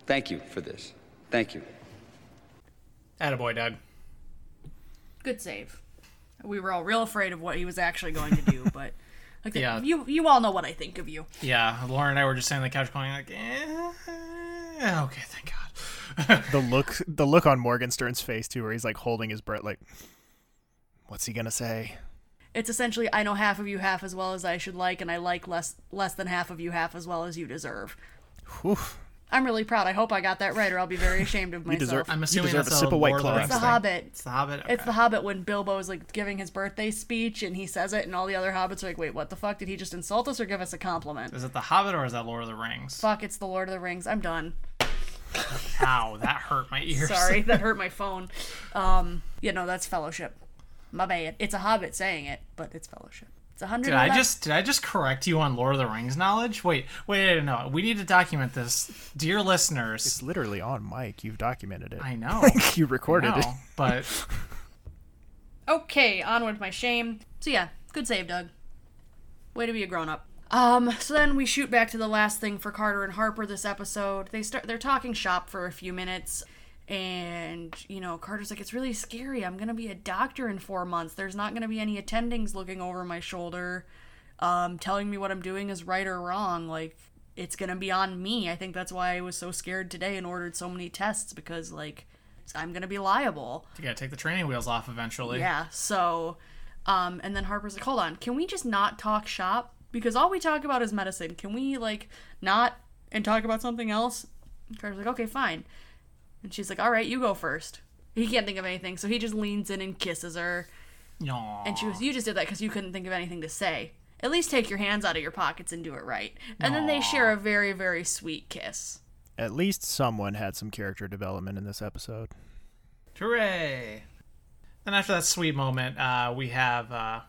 thank you for this. Thank you. Attaboy, Doug. Good save. We were all real afraid of what he was actually going to do, [LAUGHS] but like Yeah. you you all know what I think of you. Yeah, Lauren and I were just sitting on the couch going like, eh, okay, thank God. [LAUGHS] the look the look on Morgenstern's face too, where he's like holding his breath, like, what's he gonna say? It's essentially I know half of you half as well as I should like, and I like less less than half of you half as well as you deserve. Whew. I'm really proud. I hope I got that right, or I'll be very ashamed of [LAUGHS] You myself. deserve- I'm assuming you deserve that's a sip of White Lord Claw. It's the Rings Hobbit. It's the Hobbit. It's the Hobbit when Bilbo is like giving his birthday speech and he says it, and all the other hobbits are like, "Wait, what the fuck? Did he just insult us or give us a compliment?" Is it the Hobbit or is that Lord of the Rings? Fuck, it's the Lord of the Rings. I'm done. Ow, that hurt my ears. Sorry, that hurt my [LAUGHS] phone. Um, you know that's Fellowship. My bad. It's a Hobbit saying it, but it's Fellowship. It's a hundred. Did I just did I just correct you on Lord of the Rings knowledge? Wait, wait, no. We need to document this, dear listeners. It's literally on mic. You've documented it. I know. [LAUGHS] Like, you recorded I it. but [LAUGHS] Okay, on with my shame. So yeah, good save, Doug. Way to be a grown up. Um, so then we shoot back to the last thing for Carter and Harper this episode. They start they're talking shop for a few minutes and you know, Carter's like, It's really scary. I'm gonna be a doctor in four months. There's not gonna be any attendings looking over my shoulder, um, telling me what I'm doing is right or wrong. Like it's gonna be on me. I think that's why I was so scared today and ordered so many tests because like I'm gonna be liable. you gotta take the training wheels off eventually. Yeah. So, um, and then Harper's like, hold on, can we just not talk shop? Because all we talk about is medicine. Can we like not and talk about something else? And Carter's like, okay, fine. And she's like, all right, you go first. He can't think of anything, so he just leans in and kisses her. Aw. And she was, you just did that because you couldn't think of anything to say. At least take your hands out of your pockets and do it right. And then they share a very, very sweet kiss. At least someone had some character development in this episode. Hooray! Then after that sweet moment, uh, we have uh, well,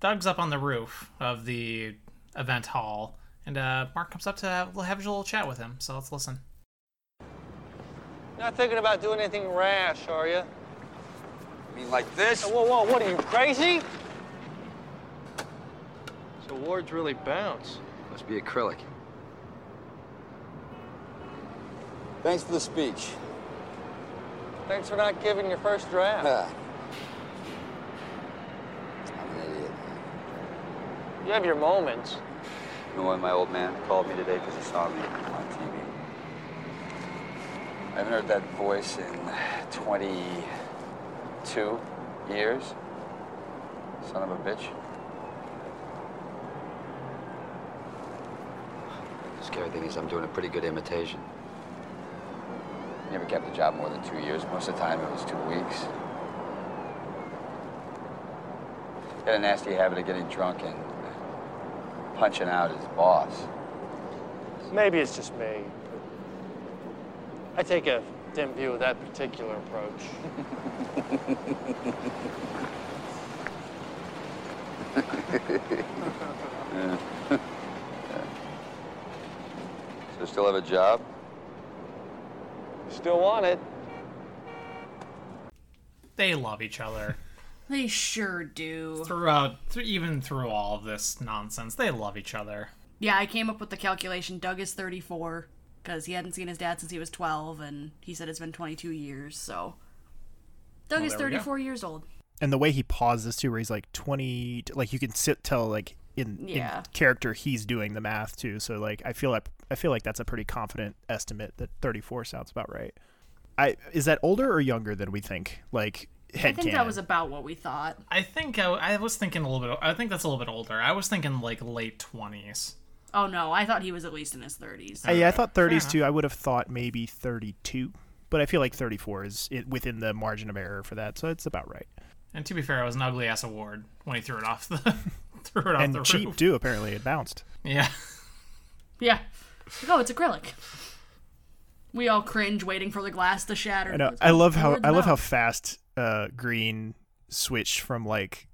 Doug's up on the roof of the event hall, and uh, Mark comes up to have, have a little chat with him. So let's listen. You're not thinking about doing anything rash, are you? I mean, like this? Whoa, whoa, what are you, crazy? So wards really bounce. Must be acrylic. Thanks for the speech. Thanks for not giving your first draft. I'm an idiot. You have your moments. You know why my old man called me today? Because he saw me on TV. I haven't heard that voice in 22 years. Son of a bitch. The scary thing is I'm doing a pretty good imitation. Never kept a job more than two years. Most of the time it was two weeks. Had a nasty habit of getting drunk and punching out his boss. Maybe it's just me. I take a dim view of that particular approach. Yeah. [LAUGHS] So still have a job? Still want it. They love each other They sure do. throughout, th- even through all of this nonsense. They love each other. Yeah, I came up with the calculation. Doug is 34 because he hadn't seen his dad since he was 12, and he said it's been 22 years. So Doug Well, is there we go. 34 years old. and the way he pauses too, where he's like twenty, like you can sit tell like in, Yeah. in character he's doing the math too. So like I feel like I feel like that's a pretty confident estimate that thirty four sounds about right. I is that older or younger than we think? Like head I think that was about what we thought. I think I, I was thinking a little bit. I think that's a little bit older. I was thinking like late twenties. Oh no, I thought he was at least in his 30s. Uh, yeah, I thought 30s too. I would have thought maybe 32, but I feel like 34 is it, within the margin of error for that, so it's about right. And to be fair, it was an ugly ass award when he threw it off the [LAUGHS] threw it off and the cheap roof. too. Apparently, it bounced. Yeah. Yeah. Like, oh, it's acrylic. We all cringe waiting for the glass to shatter. I know. I love how I love how fast uh, Green switched from like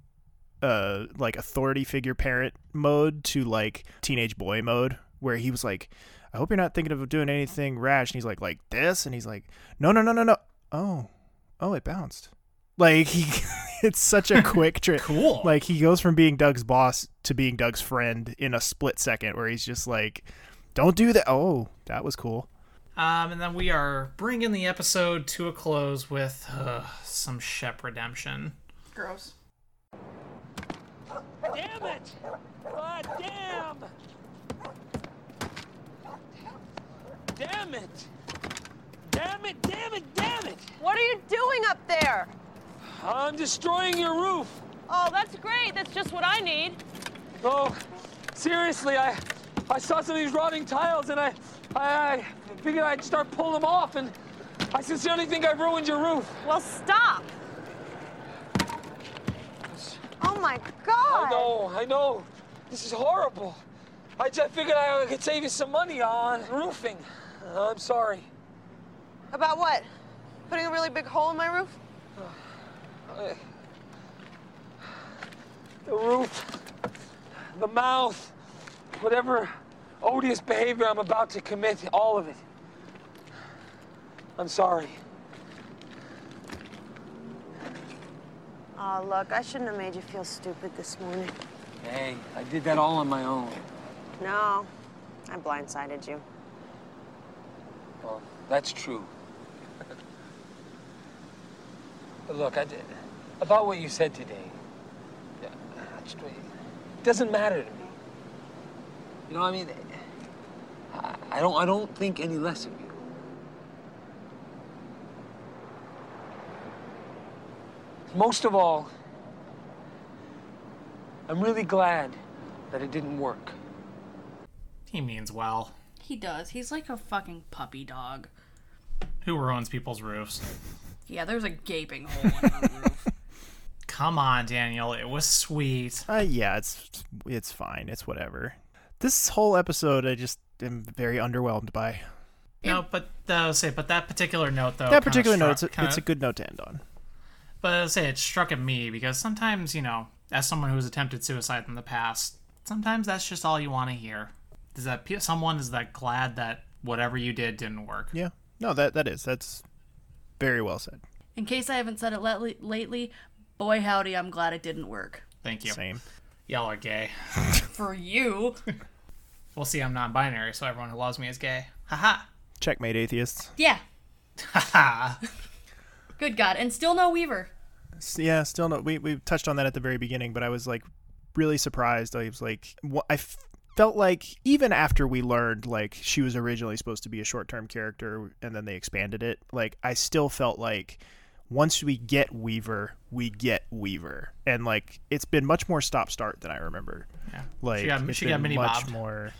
uh like authority figure parent mode to like teenage boy mode, where he was like, "I hope you're not thinking of doing anything rash," and he's like, "Like this," and he's like, "No, no, no, no, no. Oh, oh, it bounced." Like he, [LAUGHS] it's such a [LAUGHS] quick trip. cool. Like he goes from being Doug's boss to being Doug's friend in a split second, where he's just like, "Don't do that." Oh, that was cool. Um, and then we are bringing the episode to a close with uh, some Shep redemption. Gross. Damn it! God damn! Damn it! Damn it! Damn it! Damn it! What are you doing up there? I'm destroying your roof. Oh, that's great. That's just what I need. Oh, seriously, I I saw some of these rotting tiles and I I, I figured I'd start pulling them off and I sincerely think I've ruined your roof. Well, stop. Oh my God. I know, I know. This is horrible. I just figured I could save you some money on roofing. Uh, I'm sorry. About what? Putting a really big hole in my roof? Uh, the roof, the mouth, whatever odious behavior I'm about to commit, all of it. I'm sorry. Oh, look, I shouldn't have made you feel stupid this morning. Hey, I did that all on my own. No, I blindsided you. Well, that's true. but look, I did, about what you said today. yeah, that's straight. It doesn't matter to me. You know, what I mean, I, I don't, I don't think any less of you. Most of all, I'm really glad that it didn't work. He means well. He does. He's like a fucking puppy dog. Who ruins people's roofs? Yeah, there's a gaping hole in the roof. [LAUGHS] Come on, Daniel. It was sweet. Uh, yeah, it's it's fine. It's whatever. This whole episode, I just am very underwhelmed by. No, but uh, I'll say, but that particular note though. that kinda particular note, it's a, kinda- it's a good note to end on. But I'll say it struck at me because sometimes, you know, as someone who's attempted suicide in the past, sometimes that's just all you want to hear. Is that pe- someone is that glad that whatever you did didn't work. Yeah, no, that that is that's very well said. In case I haven't said it lately, lately, boy howdy, I'm glad it didn't work. Thank you. Same. Y'all are gay. [LAUGHS] For you. We'll see. I'm non-binary, so everyone who loves me is gay. Haha. Checkmate, atheists. Yeah. Haha. [LAUGHS] Good God. And still no Weaver. S- Yeah, still no. We we touched on that at the very beginning, but I was like really surprised. I was like, wha- I f- felt like even after we learned like she was originally supposed to be a short term character, and then they expanded it. Like I still felt like once we get Weaver, we get Weaver, and like it's been much more stop start than I remember. Yeah. Like She got- it's she got mini much more.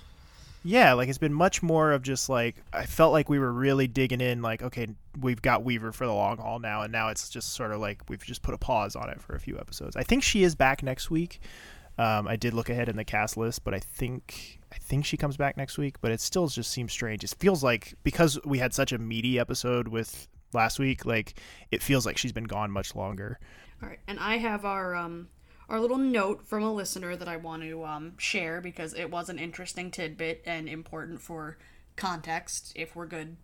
Yeah, like it's been much more of just like I felt like we were really digging in. Like, okay, we've got Weaver for the long haul now, and now it's just sort of like we've just put a pause on it for a few episodes. I think she is back next week. Um, I did look ahead in the cast list, but I think I think she comes back next week. But it still just seems strange. It feels like because we had such a meaty episode with last week, like it feels like she's been gone much longer. All right. And I have our um our little note from a listener that I want to um, share because it was an interesting tidbit and important for context. If we're good,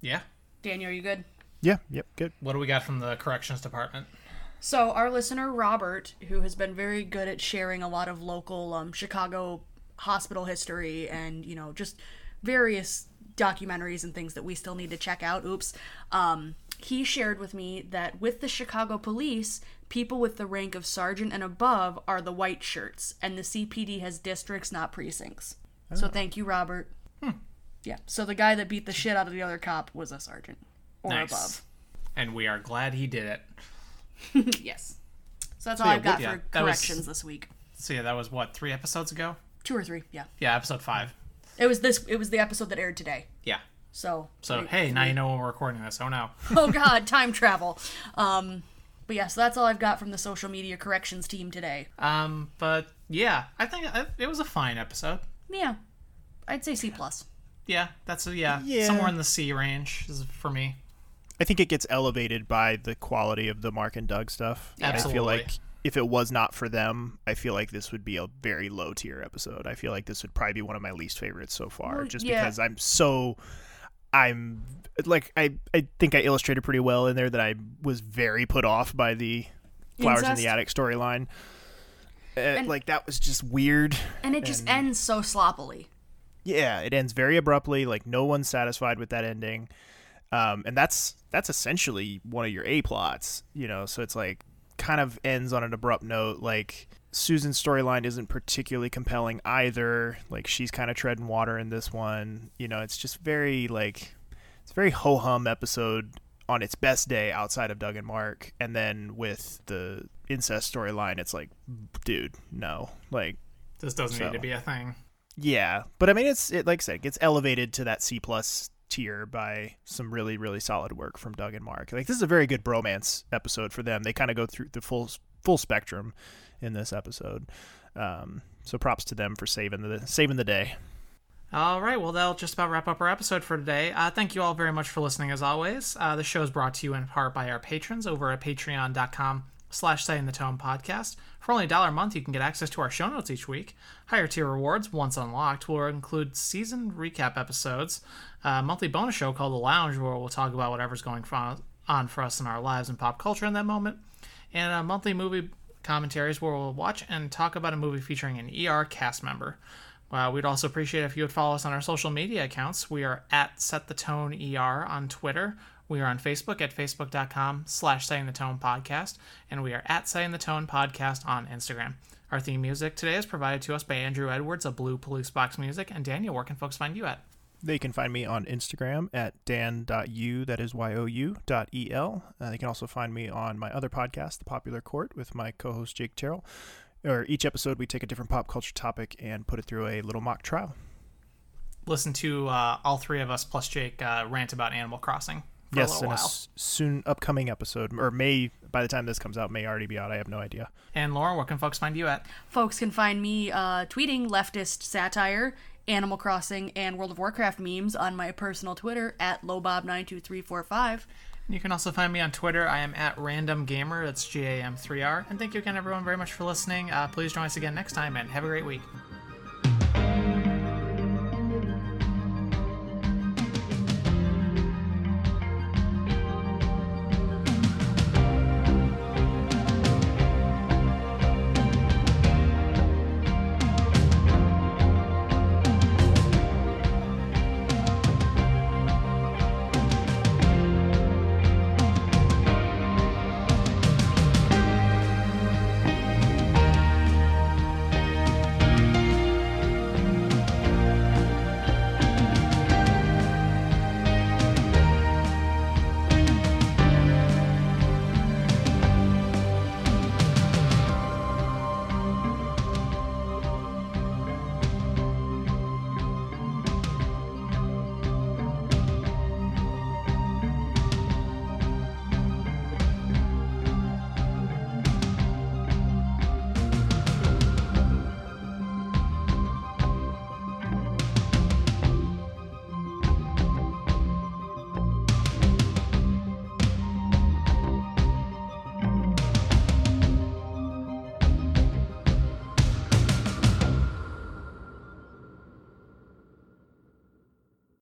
Yeah. Daniel, are you good? Yeah. Yep. Good. What do we got from the corrections department? So, our listener Robert, who has been very good at sharing a lot of local um, Chicago hospital history and, you know, just various documentaries and things that we still need to check out. Oops. Um, he shared with me that with the Chicago police, people with the rank of sergeant and above are the white shirts, and the CPD has districts, not precincts. So, Oh. thank you, Robert. Yeah. So, the guy that beat the shit out of the other cop was a sergeant or nice. above. And we are glad he did it. [LAUGHS] yes. So that's So all yeah, I've got yeah, for that was- corrections this week. So yeah, that was what three episodes ago. Two or three, yeah. Yeah, episode five. It was this. It was the episode that aired today. Yeah. So. So three- hey, now you know when we're recording this. Oh no. [LAUGHS] oh God, time travel. Um, but yeah, so that's all I've got from the social media corrections team today. Um, but yeah, I think uh, it was a fine episode. Yeah, I'd say C plus. Yeah, that's a, yeah, Yeah. somewhere in the C range is for me. I think it gets elevated by the quality of the Mark and Doug stuff. I Absolutely. feel like if it was not for them, I feel like this would be a very low tier episode. I feel like this would probably be one of my least favorites so far, Well, just yeah. because I'm so. I'm like I I think I illustrated pretty well in there that I was very put off by the flowers in the attic storyline. Uh, And- like that was just weird. And it just ends so sloppily. Yeah, it ends very abruptly. Like no one's satisfied with that ending, um, and that's that's essentially one of your a plots. You know, so it's like kind of ends on an abrupt note. Like Susan's storyline isn't particularly compelling either. Like she's kind of treading water in this one. You know, it's just very like it's a very ho hum episode on its best day outside of Doug and Mark, and then with the incest storyline, it's like, dude, no, like This doesn't So. need to be a thing. yeah, but I mean, it's it like I said, it gets elevated to that C plus tier by some really really solid work from Doug and Mark. Like this is a very good bromance episode for them. They kind of go through the full full spectrum in this episode. Um, so props to them for saving the saving the day. All right, well, that'll just about wrap up our episode for today. Uh, thank you all very much for listening, as always. Uh, the show is brought to you in part by our patrons over at patreon.com slash setting the tone podcast. For only a dollar a month, you can get access to our show notes each week. Higher tier rewards, once unlocked, will include season recap episodes, a monthly bonus show called The Lounge, where we'll talk about whatever's going on for us in our lives and pop culture in that moment, and a monthly movie commentaries where we'll watch and talk about a movie featuring an ER cast member. Uh, we'd also appreciate if you would follow us on our social media accounts. We are at Set the Tone ER on Twitter. We are on Facebook at facebook.com slash Setting the Tone Podcast. And we are at Setting the Tone Podcast on Instagram. Our theme music today is provided to us by Andrew Edwards of Blue Police Box Music. And Daniel, where can folks find you at? They can find me on Instagram at dan.u, that is Y-O-U, dot E-L. Uh, they can also find me on my other podcast, The Popular Court, with my co-host Jake Terrell. Or each episode, we take a different pop culture topic and put it through a little mock trial. Listen to uh, all three of us plus Jake uh, rant about Animal Crossing yes, little in a while. s- soon upcoming episode, or may, by the time this comes out, may already be out. I have no idea. And Laura, where can folks find you at? Folks can find me uh, tweeting leftist satire, Animal Crossing, and World of Warcraft memes on my personal Twitter at lowbob92345. You can also find me on Twitter. I am at Random Gamer. That's G A M 3 R. And thank you again, everyone, very much for listening. Uh, please join us again next time and have a great week.